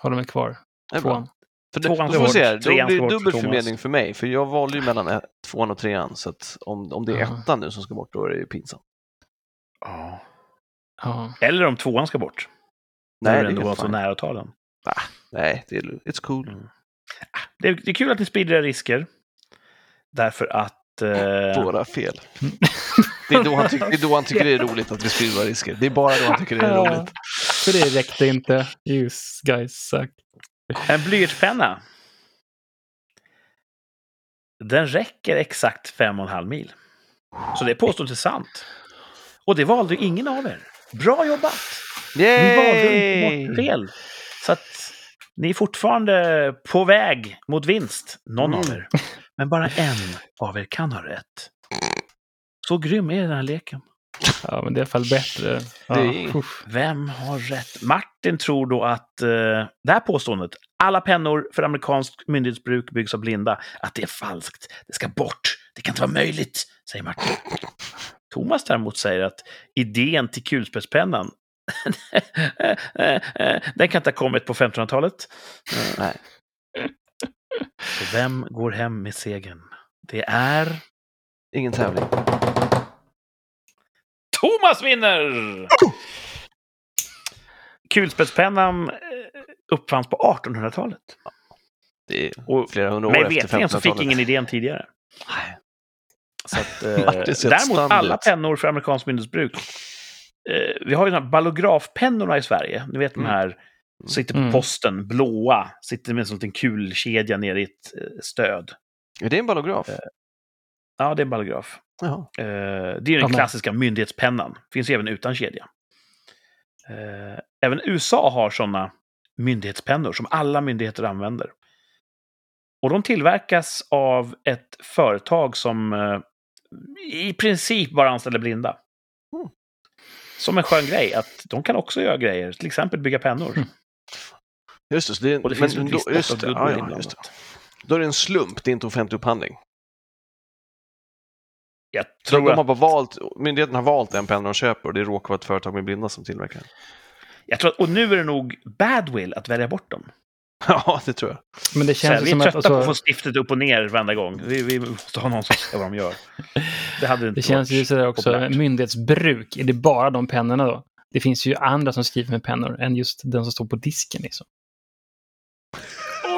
Håller mig kvar. Det är bra. Tvåan. För det, Tvåan då får vi se, då blir det dubbel förmedling för mig. För jag valde ju mellan ett- tvåan och trean. Så att om, om det är Ja. ettan nu som ska bort, då är det ju pinsamt. Ja. Ja. Eller om tvåan ska bort. Nej, Nej, det det är var helt så nära att ta den. Nej, det är, it's cool. Mm. Det är, det är kul att ni sprider era risker. Därför att... Eh, Våra fel. Det är, då han tycker, det är då han tycker det är roligt att vi sprider våra risker. Det är bara då han tycker det är roligt. För det räckte inte. Use guys suck. en blyertspenna. Den räcker exakt fem och en halv mil. Så det påstås är sant. Och det valde ju ingen av er. Bra jobbat! Ni valde inte bort fel. Så att ni är fortfarande på väg mot vinst, någon av Mm. er. Men bara en av er kan ha rätt. Så grym är den här leken. Ja, men det är i alla fall bättre. Ja, är-. Vem har rätt? Martin tror då att eh, det här påståendet, alla pennor för amerikanskt myndighetsbruk byggs av blinda, att det är falskt. Det ska bort. Det kan inte vara möjligt, säger Martin. Thomas däremot säger att idén till kulspetspennan, den kan inte ha kommit på 1500-talet. Eh, Nej. Så vem går hem med segern? Det är Ingen tävling. Thomas vinner! Kulspetspennan eh, uppfanns på 1800-talet. Det är Och flera hundra år mig efter veterligen så fick 1500-talet. ingen idén tidigare. Nej. Så att, eh, däremot standard alla pennor för amerikanskt myndighetsbruk. Eh, vi har ju de här ballografpennorna i Sverige. Ni vet de Mm. här som sitter på Mm. posten, blåa, sitter med en sån liten kulkedja ner i ett eh, stöd. Är det en ballograf? Ja, det är en ballograf. Jaha. Eh, det är den men- klassiska myndighetspennan. Finns även utan kedja. Eh, även USA har sådana myndighetspennor som alla myndigheter använder. Och de tillverkas av ett företag som eh, i princip bara anställer blinda. Mm. Som en skön grej, att de kan också göra grejer, till exempel bygga pennor. Mm. Just det, så det är, Och det finns ju ett visst just det, ja, just det. Då är det en slump, det är inte offentlig upphandling. Jag Så tror de har bara valt, myndigheten har valt en penna de köper och det råkar vara ett företag med blinda som tillverkar den. jag tror att, och nu är det nog badwill att välja bort dem. Ja, det tror jag. Men det Så här, känns vi som är att... trötta på att Alltså, få stiftet upp och ner varenda gång. Vi, vi måste ha någon som ser vad de gör. Det hade inte det känns ju sådär också, populärt. myndighetsbruk, är det bara de pennorna då? Det finns ju andra som skriver med pennor än just den som står på disken liksom.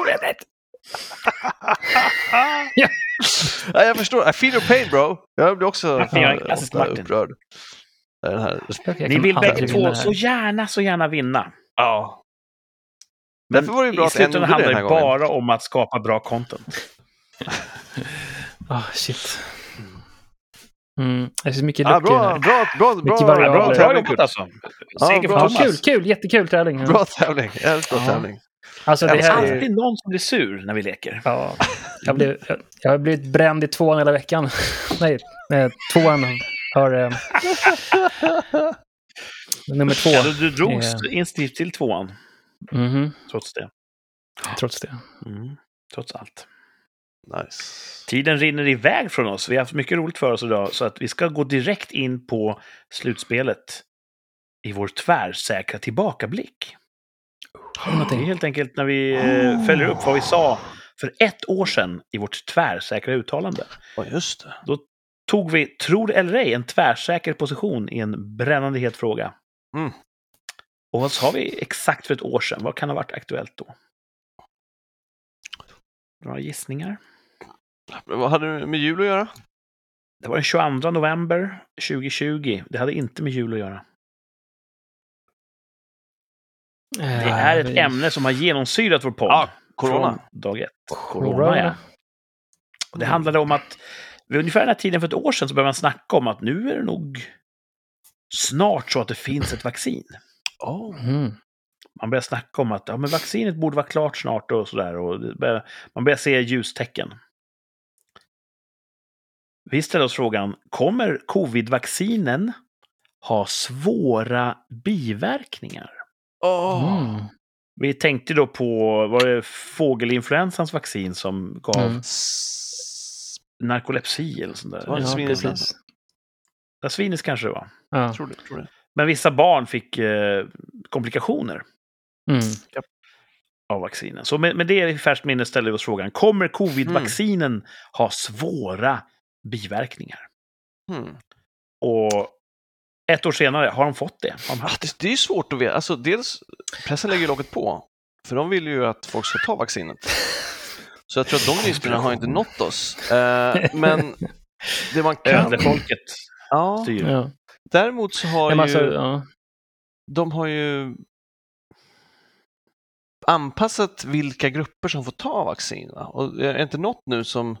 Orättvist! Ja, jag förstår. I feel your pain bro. Jag blir också jag ofta Martin. upprörd. Den här. Ni vill bägge två så gärna, så gärna vinna. Ja. Men Därför var det ju bra i slutändan handlar det gången. bara om att skapa bra content. Ah, shit. Mm. Det är så mycket Ja, luckor bra, här. bra, bra, bra, Mycket bra, bra Bra tävling. jobbat Kurt. alltså. Ja, bra. Ja, kul, kul, jättekul tävling. Bra tävling. Jag älskar Ja. tävling. Alltså det Det är alltid någon som blir sur när vi leker. Ja, jag, blev, jag, jag har blivit bränd i tvåan hela veckan. Nej, eh, tvåan har... Eh, nummer två, Ja, du, du drogs Eh. instinktivt till tvåan, Mhm, trots det. trots det. Mm, trots allt. Nice. Tiden rinner iväg från oss. Vi har haft mycket roligt för oss idag, så att vi ska gå direkt in på slutspelet i vår tvärsäkra tillbakablick. Det är Någonting. helt enkelt när vi eh, följer upp vad vi sa för ett år sedan i vårt tvärsäkra uttalande. Ja, just det. Tog vi, tror eller ej, en tvärsäker position i en brännande het fråga. Mm. Och vad sa vi exakt för ett år sedan? Vad kan ha varit aktuellt då? Några gissningar? Vad hade det med jul att göra? Det var den 22 november 2020. Det hade inte med jul att göra. Det är ett ämne som har genomsyrat vår podd. Ja, corona. Från dag ett. Corona, Corona. ja. Och det handlade om att vid ungefär den här tiden för ett år sedan så började man snacka om att nu är det nog snart så att det finns ett vaccin. Oh. Mm. Man börjar snacka om att ja, men vaccinet borde vara klart snart och sådär. Och börjar, man börjar se ljustecken. Vi ställer oss frågan, kommer covid-vaccinen ha svåra biverkningar? Oh. Mm. Vi tänkte då på var det fågelinfluensans vaccin som gav Mm. narkolepsi eller sånt där. Ja, precis. Ja, svinus kanske det var. Ja. Tror det, tror det. Men vissa barn fick eh, komplikationer Mm. av vaccinen. Så med, med det i färskt minne ställer vi oss frågan, kommer covid-vaccinen ha svåra biverkningar? Hmm. Och ett år senare, har de fått det? De Ah, det, det är ju svårt att veta. Alltså, dels, pressen lägger ju locket på. För de vill ju att folk ska ta vaccinet. Så jag tror att de listorna har inte nått oss. Eh, men det man kan... Ödefolket Ja, styr. Ja. däremot så har men ju... alltså, ja. de har ju anpassat vilka grupper som får ta vaccin. Va? Och är det inte något nu som...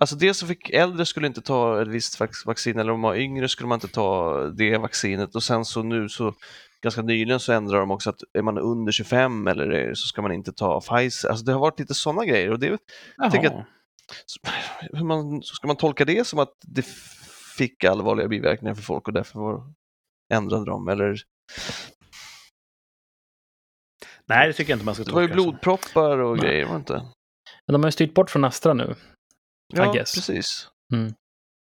Alltså dels så fick äldre skulle inte ta ett visst vac- vaccin eller om man var yngre skulle man inte ta det vaccinet och sen så nu så ganska nyligen så ändrar de också att är man under 25 eller är- så ska man inte ta Pfizer. Alltså det har varit lite sådana grejer och det är Jaha. tycker hur man, så ska man tolka det som att det fick allvarliga biverkningar för folk och därför var, ändrade de eller Nej, det tycker jag inte man ska Det var ju tolka blodproppar och Nej. grejer, var det inte? Men de har ju styrt bort från Astra nu. Ja, guess. precis. Mm.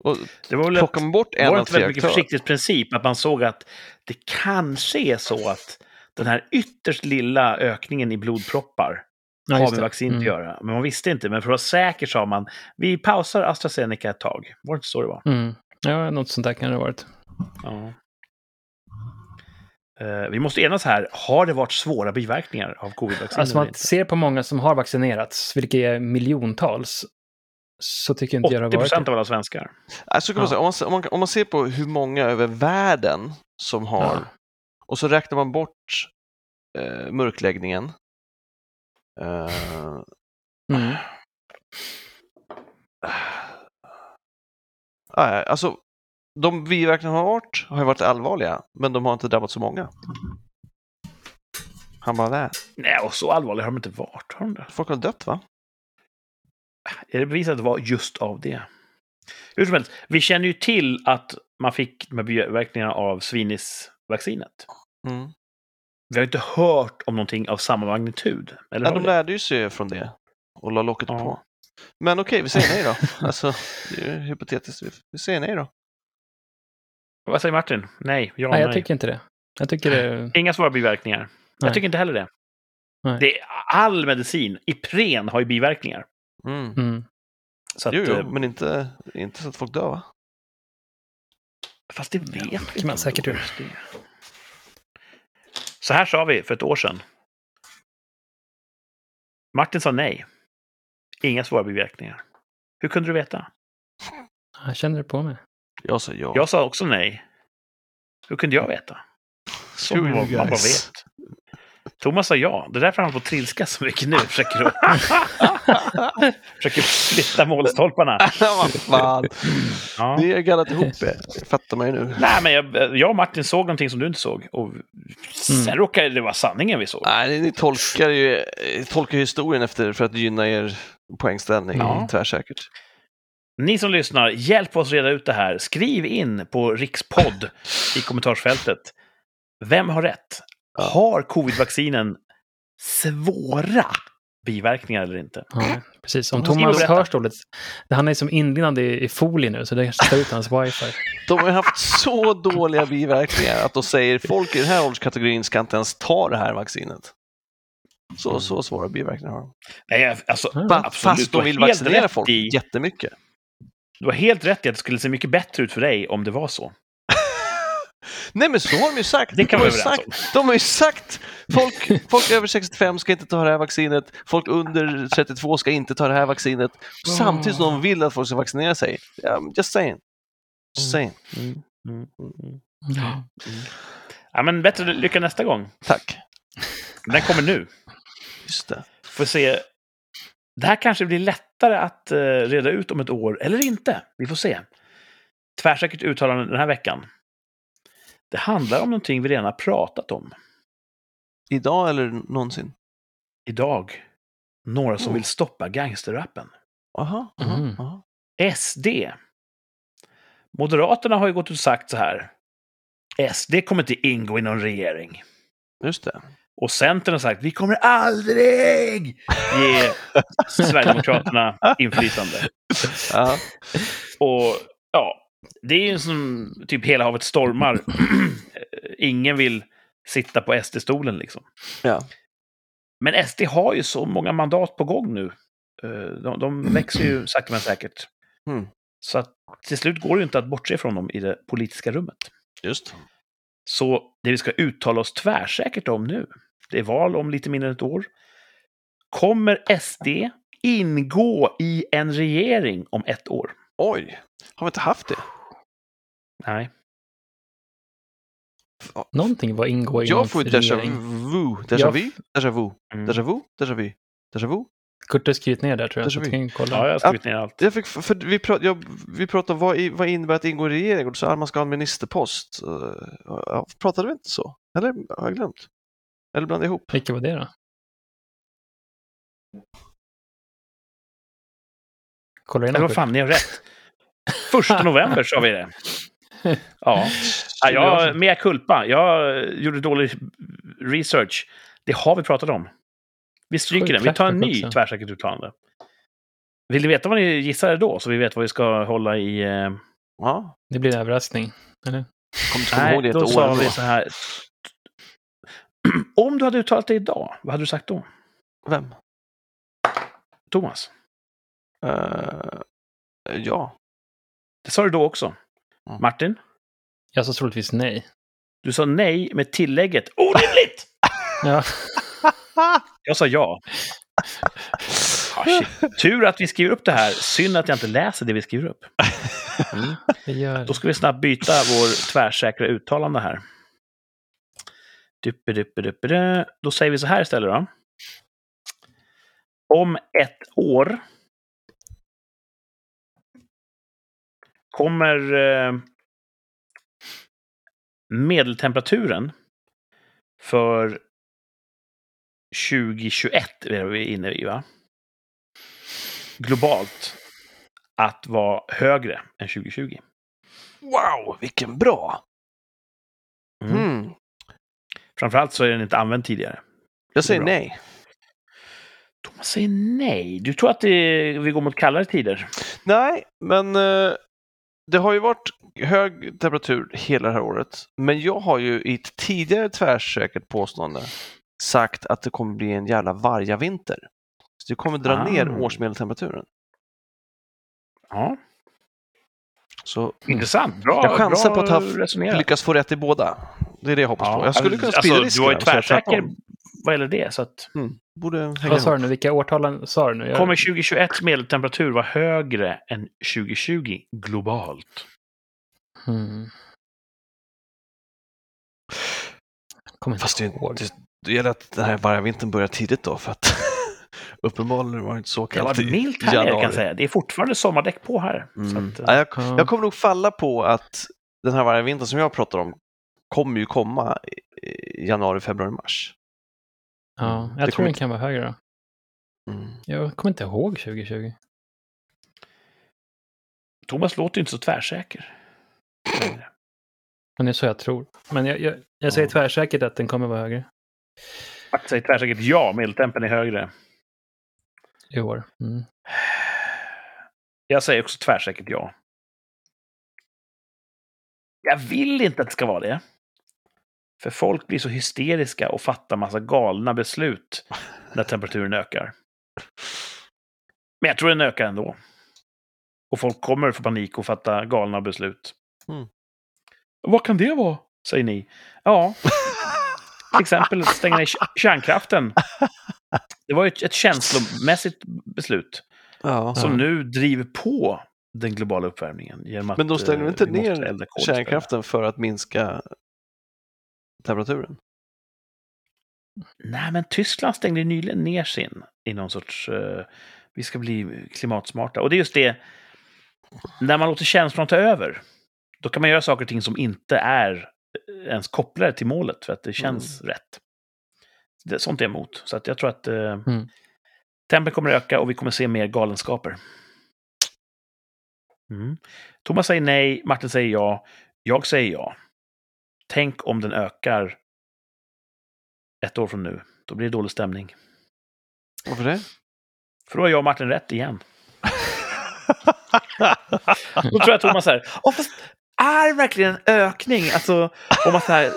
Och Det var väl plockar ett, man bort en var av inte tre väldigt mycket aktörer. försiktighetsprincip? Att man såg att det kanske är så att den här ytterst lilla ökningen i blodproppar Ja, har med vaccin att Mm. göra. Men man visste inte. Men för att vara säker sa man, vi pausar AstraZeneca ett tag. Var det inte så det var? Mm. Ja, något sånt där kan det ha varit. Ja. Eh, vi måste enas här. Har det varit svåra biverkningar av covid-vaccin? Alltså man ser på många som har vaccinerats, vilket är miljontals, så tycker inte jag det 80 har varit av alla svenskar. Alltså, kan man Ja. säga, om, man, ser- om, man, om man ser på hur många över världen som har, Ja. och så räknar man bort eh, mörkläggningen. Eh, Mm. nej, alltså, de biverkningar som har varit har ju varit allvarliga, men de har inte drabbat så många. Han bara, nej, Nej, och så allvarliga har de inte varit. Har de det? folk har dött va? Är det bevisat att det var just av det? Hur som helst, vi känner ju till att man fick de här biverkningarna av svinisvaccinet. Mm. Vi har inte hört om någonting av samma magnitud. Eller Ja, de lärde ju sig från det och la locket Ja. på. Men okej, vi säger nej då. Alltså, det är ju hypotetiskt. Vi- säger nej då. Vad säger Martin? Nej, ja, Nej, nej. jag tycker inte det. Jag tycker det... Inga svåra biverkningar. Jag Nej. tycker inte heller det. Nej. det är, all medicin, Ipren, har ju biverkningar. Mm. Mm. Så att, Jo, jo, eh, men inte, inte så att folk dör va? Fast det vet vi kan inte man säkert göra. Så här sa vi för ett år sedan. Martin sa nej. Inga svåra biverkningar. Hur kunde du veta? Jag känner det på mig. Jag sa ja. Jag sa också nej. Hur kunde jag veta? Så Screw man, bara vet. Thomas sa ja. Det är därför han får trilska så mycket nu. Försöker, att, försöker flytta målstolparna. Vad fan. Ja. Det är gaddat ihop det. fattar man ju nu. Nej, men jag, jag och Martin såg någonting som du inte såg. Och sen råkade det vara sanningen vi såg. Nej, ni tolkar ju eh, tolkar historien efter för att gynna er poängställning Ja. tvärsäkert. Ni som lyssnar, hjälp oss reda ut det här. Skriv in på Rikspodd i kommentarsfältet. Vem har rätt? Har covid-vaccinen svåra biverkningar eller inte? Ja, precis. Om Thomas hörs dåligt. Han är som inlindad i, i folie nu, så det stör ut hans wifi. De har haft så dåliga biverkningar att de säger folk i den här ålderskategorin ska inte ens ta det här vaccinet. Så, så svåra biverkningar har de. Nej, alltså, Ja. Absolut. Fast de vill vaccinera folk i- jättemycket. Du har helt rätt i att det skulle se mycket bättre ut för dig om det var så. Nej men så har de ju sagt. Det kan de, vi har sagt de har ju sagt folk, folk över 65 ska inte ta det här vaccinet, folk under 32 ska inte ta det här vaccinet. Samtidigt som de vill att folk ska vaccinera sig. Ja, just saying. Just saying. Ja. Ja, men bättre lycka nästa gång. Tack. Den kommer nu. Just det. Får se. Det här kanske blir lättare att eh, reda ut om ett år, eller inte. Vi får se. Tvärsäkert uttalande den här veckan. Det handlar om någonting vi redan har pratat om. Idag eller någonsin? Idag. Några som Oh. vill stoppa gangsterrappen. Aha, aha, Mhm. aha. SD. Moderaterna har ju gått och sagt så här. SD kommer inte ingå i någon regering. Just det. Och Centern har sagt vi kommer aldrig ge Sverigedemokraterna inflytande. Ja. Och ja, det är ju som typ hela havet stormar. Ingen vill sitta på SD-stolen liksom. Ja. Men SD har ju så många mandat på gång nu. Eh, De, de växer ju sakta men säkert. Mm. Så att till slut går det ju inte att bortse från dem i det politiska rummet. Just. Så det vi ska uttala oss tvärsäkert om nu, Det är val om lite mindre än ett år. Kommer SD ingå i en regering om ett år? Oj, har vi inte haft det? Nej. Någonting var ingå i Jag får déjà vu. Déjà vu? Déjà vu? Mm. Déjà vu? Déjà vu? Déjà vu? Kurt har skrivit ner där tror jag. Där Så vi. kan kolla. Ja, jag har skrivit ner allt. Jag fick, för vi, prat, jag, vi pratade om vad, i, vad innebär att ingå i regering och du sa att man ska ha en ministerpost. Uh, ja, pratade vi inte så? Eller har jag glömt? Eller blandade ihop? Vilka var det då? Kolla in Eller vad fan, ni har rätt. Första november sa vi det. Ja. ja jag, mea culpa. Jag gjorde dålig research. Det har vi pratat om. Vi stryker den. Vi tar en ny tvärsäkert uttalande. Vill ni veta vad ni gissade då? Så vi vet vad vi ska hålla i... Eh... Ja, Det blir en överraskning. Eller? kommer inte komma ihåg det Nej, ett då år. sa vi så här. Om du hade uttalat det idag, vad hade du sagt då? Vem? Thomas? Eh, ja. Det sa du då också. Mm. Martin? Jag sa troligtvis nej. Du sa nej med tillägget orimligt! Ja, Jag sa ja. Ah. Tur att vi skriver upp det här. Synd att jag inte läser det vi skriver upp. Mm. Då ska vi snabbt byta vår tvärsäkra uttalande här. Duppe-duppe-duppe-du. Då säger vi så här istället då. Om ett år kommer eh, medeltemperaturen för 2021, är vi inne i va? Globalt att vara högre än 2020. Wow, vilken bra! Mm. Mm. Framförallt så är den inte använd tidigare. Jag säger nej. Thomas säger nej. Du tror att det, vi går mot kallare tider? Nej, men eh, det har ju varit hög temperatur hela det här året. Men jag har ju i ett tidigare tvärsäkert påstående sagt att det kommer bli en jävla vargavinter. Så det kommer dra Ah. ner årsmedeltemperaturen. Ja, Så intressant. Bra, jag chansar bra på att ha resonerat. lyckas få rätt i båda. Det är det jag hoppas på. Jag skulle kunna alltså, sprida Du riskerna. var ju tvärsäker. Vad gäller det. Så att, Mm. Borde hänga Vad sa du nu? Vilka årtal sa du nu? Jag kommer 2021 medeltemperatur vara högre än 2020 globalt? Hmm. Kommer inte Fast det, det, det gäller att den här vargavintern börjar tidigt då för att uppenbarligen var det inte så Det kallt varit i milt här nere, kan jag säga. Det är fortfarande sommardäck på här. Så Mm. att, eh, Ja, jag, Ja. jag kommer nog falla på att den här vargavintern som jag pratar om kommer ju komma i januari, februari, mars. Ja, Mm. jag Det tror den kan vara högre då. Mm. Jag kommer inte ihåg 2020. Thomas låter inte så tvärsäker. Men det är så jag tror. Men jag, jag, jag säger Ja. tvärsäkert att den kommer vara högre Martin säger tvärsäkert ja, medeltempen är högre. i år. Mm. Jag säger också tvärsäkert ja. Jag vill inte att det ska vara det. För folk blir så hysteriska och fattar massa galna beslut när temperaturen ökar. Men jag tror den ökar ändå. Och folk kommer få panik och fatta galna beslut. Mm. Vad kan det vara? Säger ni. Ja, till exempel stänga ner kärnkraften. Det var ju ett, ett känslomässigt beslut Ja. som nu driver på den globala uppvärmningen. Genom att, Men de stänger eh, inte ner kärnkraften för att minska temperaturen? Nej, men Tyskland stängde nyligen ner sin i någon sorts... eh, vi ska bli klimatsmarta. Och det är just det, när man låter känslorna ta över, då kan man göra saker och ting som inte är eh, ens kopplade till målet, för att det känns rätt. Det, sånt är jag emot. Så att jag tror att eh, Mm. tempen kommer att öka och vi kommer se mer galenskaper. Mm. Thomas säger nej, Martin säger ja, jag säger ja. Tänk om den ökar ett år från nu. Då blir det dålig stämning. Varför det? För då har jag och Martin rätt igen. Då tror jag Thomas säger, Åh, fast är det verkligen en ökning? Alltså, om man så här,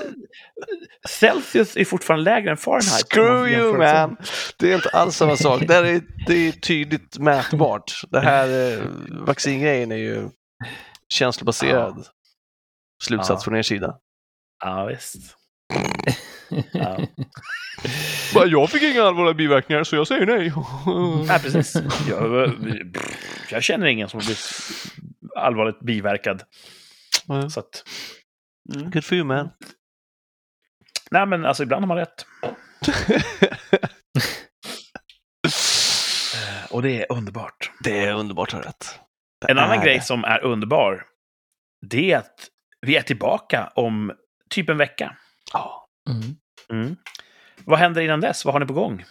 Celsius är fortfarande lägre än Fahrenheit. Screw you Jämförelse. man! Det är inte alls samma sak. Det, här är, det är tydligt mätbart. Det här eh, vaccingrejen är ju känslobaserad slutsats Ja. från er sida. Ja, visst. Ja. Jag fick inga allvarliga biverkningar så jag säger nej. Nej, precis. Jag, jag känner ingen som har blivit allvarligt biverkad. Mm. Så att, mm. Good for you man. Nej, men alltså ibland har man rätt. Och det är underbart. Det är underbart att ha rätt. Det En annan är grej det. som är underbar, det är att vi är tillbaka om typ en vecka. Ja. Mm. Mm. Vad händer innan dess? Vad har ni på gång?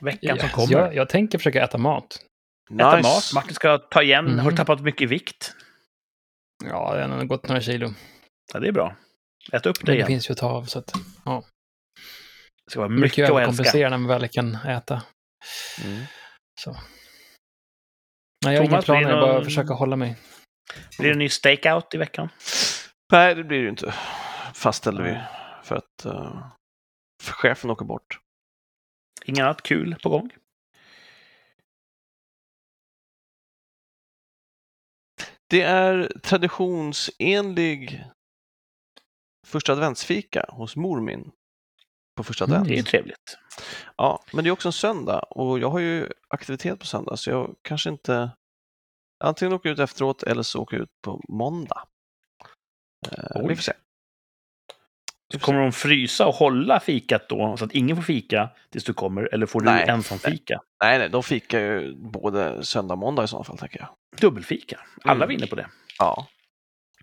Veckan som kommer. Jag, jag tänker försöka äta mat. Äta Nice. mat. Martin ska ta igen. Mm. Har du tappat mycket vikt? Ja, det har gått några kilo. Ja, det är bra. Ät upp det Men det igen. finns ju att ta av. Så att, Det ska vara mycket mycket att älska. överkompensera när man väl kan äta. Mm. Så. Nej, jag har inga planer, jag bara någon- försöka hålla mig. Blir det en ny stakeout i veckan? Nej, det blir det ju inte. Fastställde vi. För att uh, för chefen åker bort. Inget annat kul på gång? Det är traditionsenlig första adventsfika hos mor min. På första Mm. advent. Det är trevligt. Ja, men det är också en söndag och jag har ju aktivitet på söndag så jag kanske inte antingen åker ut efteråt eller så jag ut på måndag. Eh, vi får se. Så kommer de frysa och hålla fikat då, så att ingen får fika tills du kommer? Eller får du Nej. ensam fika? Nej, nej, de fikar ju både söndag och måndag i så fall, tänker jag. Dubbelfika. Alla Mm. vinner på det. Ja,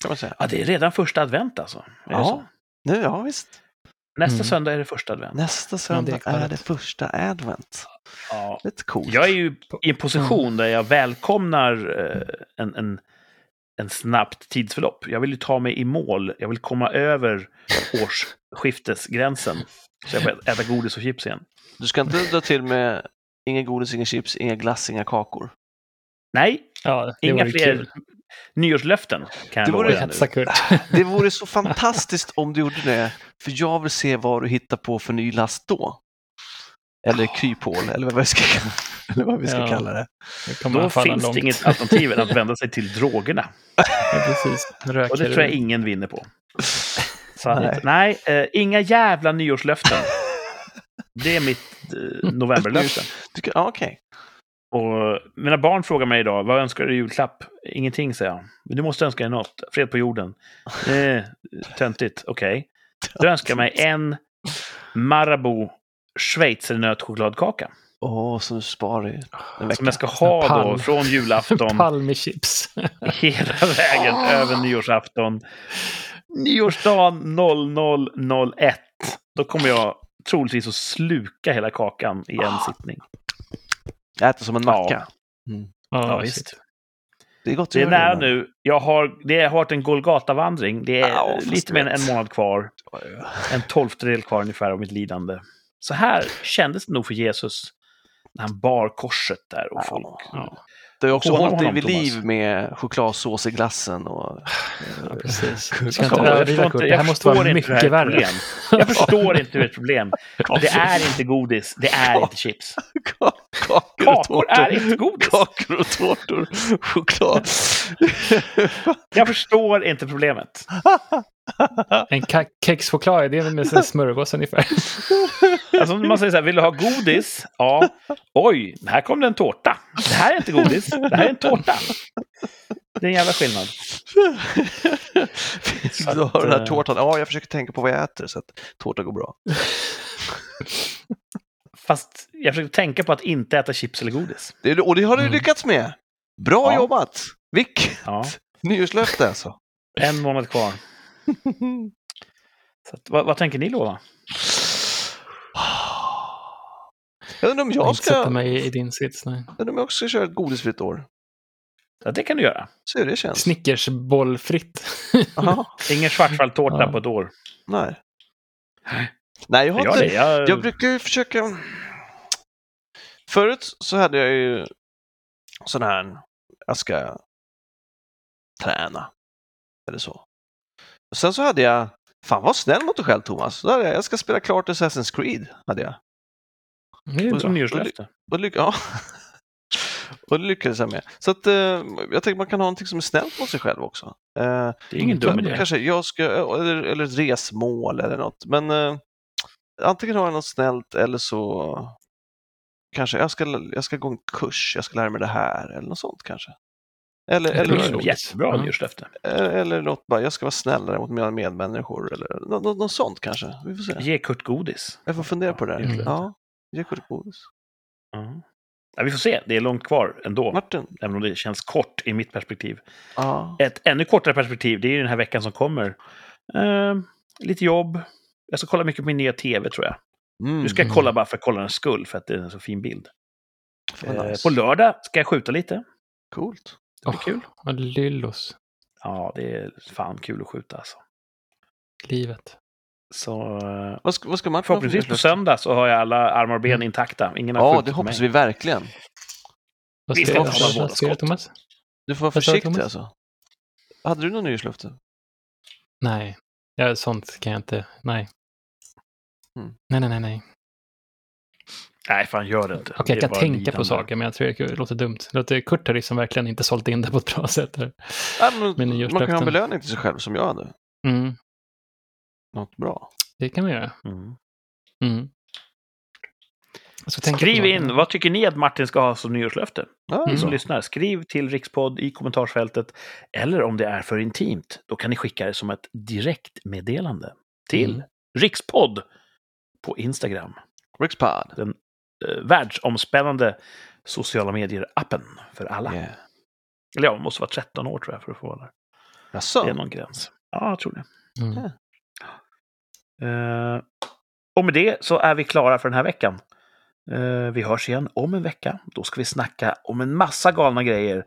kan man säga. Ja, det är redan första advent alltså. Är Ja. Nu, ja, visst. Nästa Mm. söndag är det första advent. Nästa söndag det är är, det första advent. Ja. Lite coolt. Jag är ju i en position där jag välkomnar eh, en, en, en snabbt tidsförlopp. Jag vill ju ta mig i mål. Jag vill komma över årsskiftesgränsen. Så jag får äta godis och chips igen. Du ska inte dra till med inga godis, inga chips, inga glass, inga kakor. Nej, Ja, inga fler kul. Nyårslöften kan Det vore nu. Hetsa Kurt. Det vore så fantastiskt om du gjorde det, för jag vill se vad du hittar på för ny last då. Eller kryphål, eller vad vi ska, eller vad vi ska Ja. kalla det. Det Då finns långt. det inget alternativ än att vända sig till drogerna. Ja, precis. Röker Och det tror jag ingen vinner på. Så att, Nej. nej, eh, inga jävla nyårslöften. Det är mitt eh, novemberlöfte. Okej. Och mina barn frågar mig idag, vad önskar du i julklapp? Ingenting, säger jag. Men du måste önska dig något. Fred på jorden. Eh, töntigt, okej. Då önskar jag mig en Marabou schweizernötchokladkaka. Åh, som du sparar i. Som jag ska ha då från julafton Palmechips. hela vägen över nyårsafton. Nyårsdagen 0001. Då kommer jag troligtvis att sluka hela kakan i en sittning. Äter som en Ja. macka. Ja, Ja, visst. Det är gott att Det är nära nu. Jag har, det har varit en Golgata-vandring. Det är Ja, lite mer än en månad kvar. En tolftedel kvar ungefär av mitt lidande. Så här kändes det nog för Jesus. När han bar korset där och Ja. folk. Ja. Du har också Håna hållit dig vid Thomas. liv med chokladsås i glassen och... Ja, precis. Ska Jag inte förstår överdriva inte- Kurt. Det jag här måste förstår vara mycket värre. problem. Jag förstår inte hur det är ett problem. Det är inte godis, det är inte chips. kakor och Kakor är inte godis. Kakor och tårtor. Choklad. Jag förstår inte problemet. En kexchoklad, det är med en smörgås ungefär. Alltså man säger så här, vill du ha godis? Ja. Oj, här kom det en tårta. Det här är inte godis, det här är en tårta. Det är en jävla skillnad. Så du har den här tårtan. Ja, jag försöker tänka på vad jag äter så att tårta går bra. Fast jag försöker tänka på att inte äta chips eller godis. Det, och det har du Mm. lyckats med. Bra Ja. jobbat! Vilket Ja, nyårslöfte alltså. en månad kvar. Så att, vad, vad tänker ni lova? Jag undrar om Jag jag inte sätta ska, mig i din sits. Nej. jag undrar om jag också ska köra ett godisfritt år. Ja, det kan du göra. Se hur det känns. Snickersbollfritt. Ingen schwarzwaldtårta Ja. på ett år. nej. Nej, jag har Jag, inte... det. Jag, Jag brukar ju försöka... Förut så hade jag ju sån här, jag ska träna. Eller så. Sen så hade jag, fan var snäll mot dig själv Thomas. Så hade jag, jag ska spela klart Assassin's Creed. Hade jag. Det är som nyårslöfte. Och lyck- ja. Och det lyckades jag med. Så att, eh, jag tänker man kan ha någonting som är snällt mot sig själv också. Eh, Det är ingen dum idé. Kanske jag ska, eller, eller ett resmål eller något. Men eh, antingen har jag något snällt eller så kanske jag ska, jag ska gå en kurs, jag ska lära mig det här eller något sånt kanske. Eller, eller, jättebra Ja. nyårslöfte. eller något bara, jag ska vara snällare mot mina medmänniskor eller något, något, något sånt kanske. Vi får se. Ge Kurt godis. Jag får fundera på det Ja, där. Mm. Ja, ge kort godis. Ja. Ja, vi får se, det är långt kvar ändå. Martin? Även om det känns kort i mitt perspektiv. Ja. Ett ännu kortare perspektiv, det är ju den här veckan som kommer. Eh, lite jobb. Jag ska kolla mycket på min nya tv tror jag. Mm. Nu ska jag kolla bara för kollarens skull, för att det är en så fin bild. Eh, nice. på lördag ska jag skjuta lite. Coolt. Det blir kul. Och Lyllos. Ja, det är fan kul att skjuta alltså. Livet. Så eh, Vad ska, vad ska för förhoppningsvis på söndag så har jag alla armar och ben Mm. intakta. Ingen har Ja, det hoppas mig. vi verkligen. Vad Vi ska jag skott. Thomas? Du får vara försiktig alltså. Hade du något nyårslöfte? Nej, ja, sånt kan jag inte. Nej. Mm. Nej, nej, nej, nej. Nej, fan gör det inte. Okej, Det jag kan tänka lidande. på saker, men jag tror det låter dumt. Det låter Kurt har liksom verkligen inte sålt in det på ett bra sätt. Här. Ja, men, man kan ha en belöning till sig själv som jag hade. Mm, Något bra. det kan vi göra. Mm. Mm. Skriv in, vad tycker ni att Martin ska ha som nyårslöfte? Ja, Ni Mm. som lyssnar, skriv till Rikspodd i kommentarsfältet. Eller om det är för intimt, då kan ni skicka det som ett direktmeddelande till Mm. Rikspodd på Instagram. Rikspod. Eh, världsomspännande sociala medier-appen för alla. Yeah. Eller ja, man måste vara 13 år tror jag för att få vara där. Jaså? Det är någon gräns. Ja, jag tror det. Mm. Eh, och med det så är vi klara för den här veckan. Eh, vi hörs igen om en vecka. Då ska vi snacka om en massa galna grejer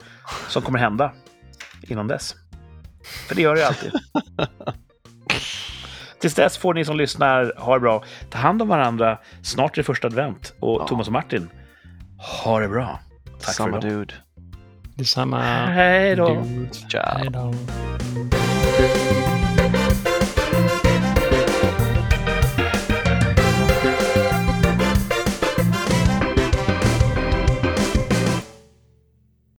som kommer hända innan dess. För det gör det ju alltid. Tills dess får ni som lyssnar ha det bra. Ta hand om varandra. Snart är det första advent. Och Ja. Thomas och Martin, ha det bra. Tack Samma för idag. dude. Detsamma. Hej då. Hej då.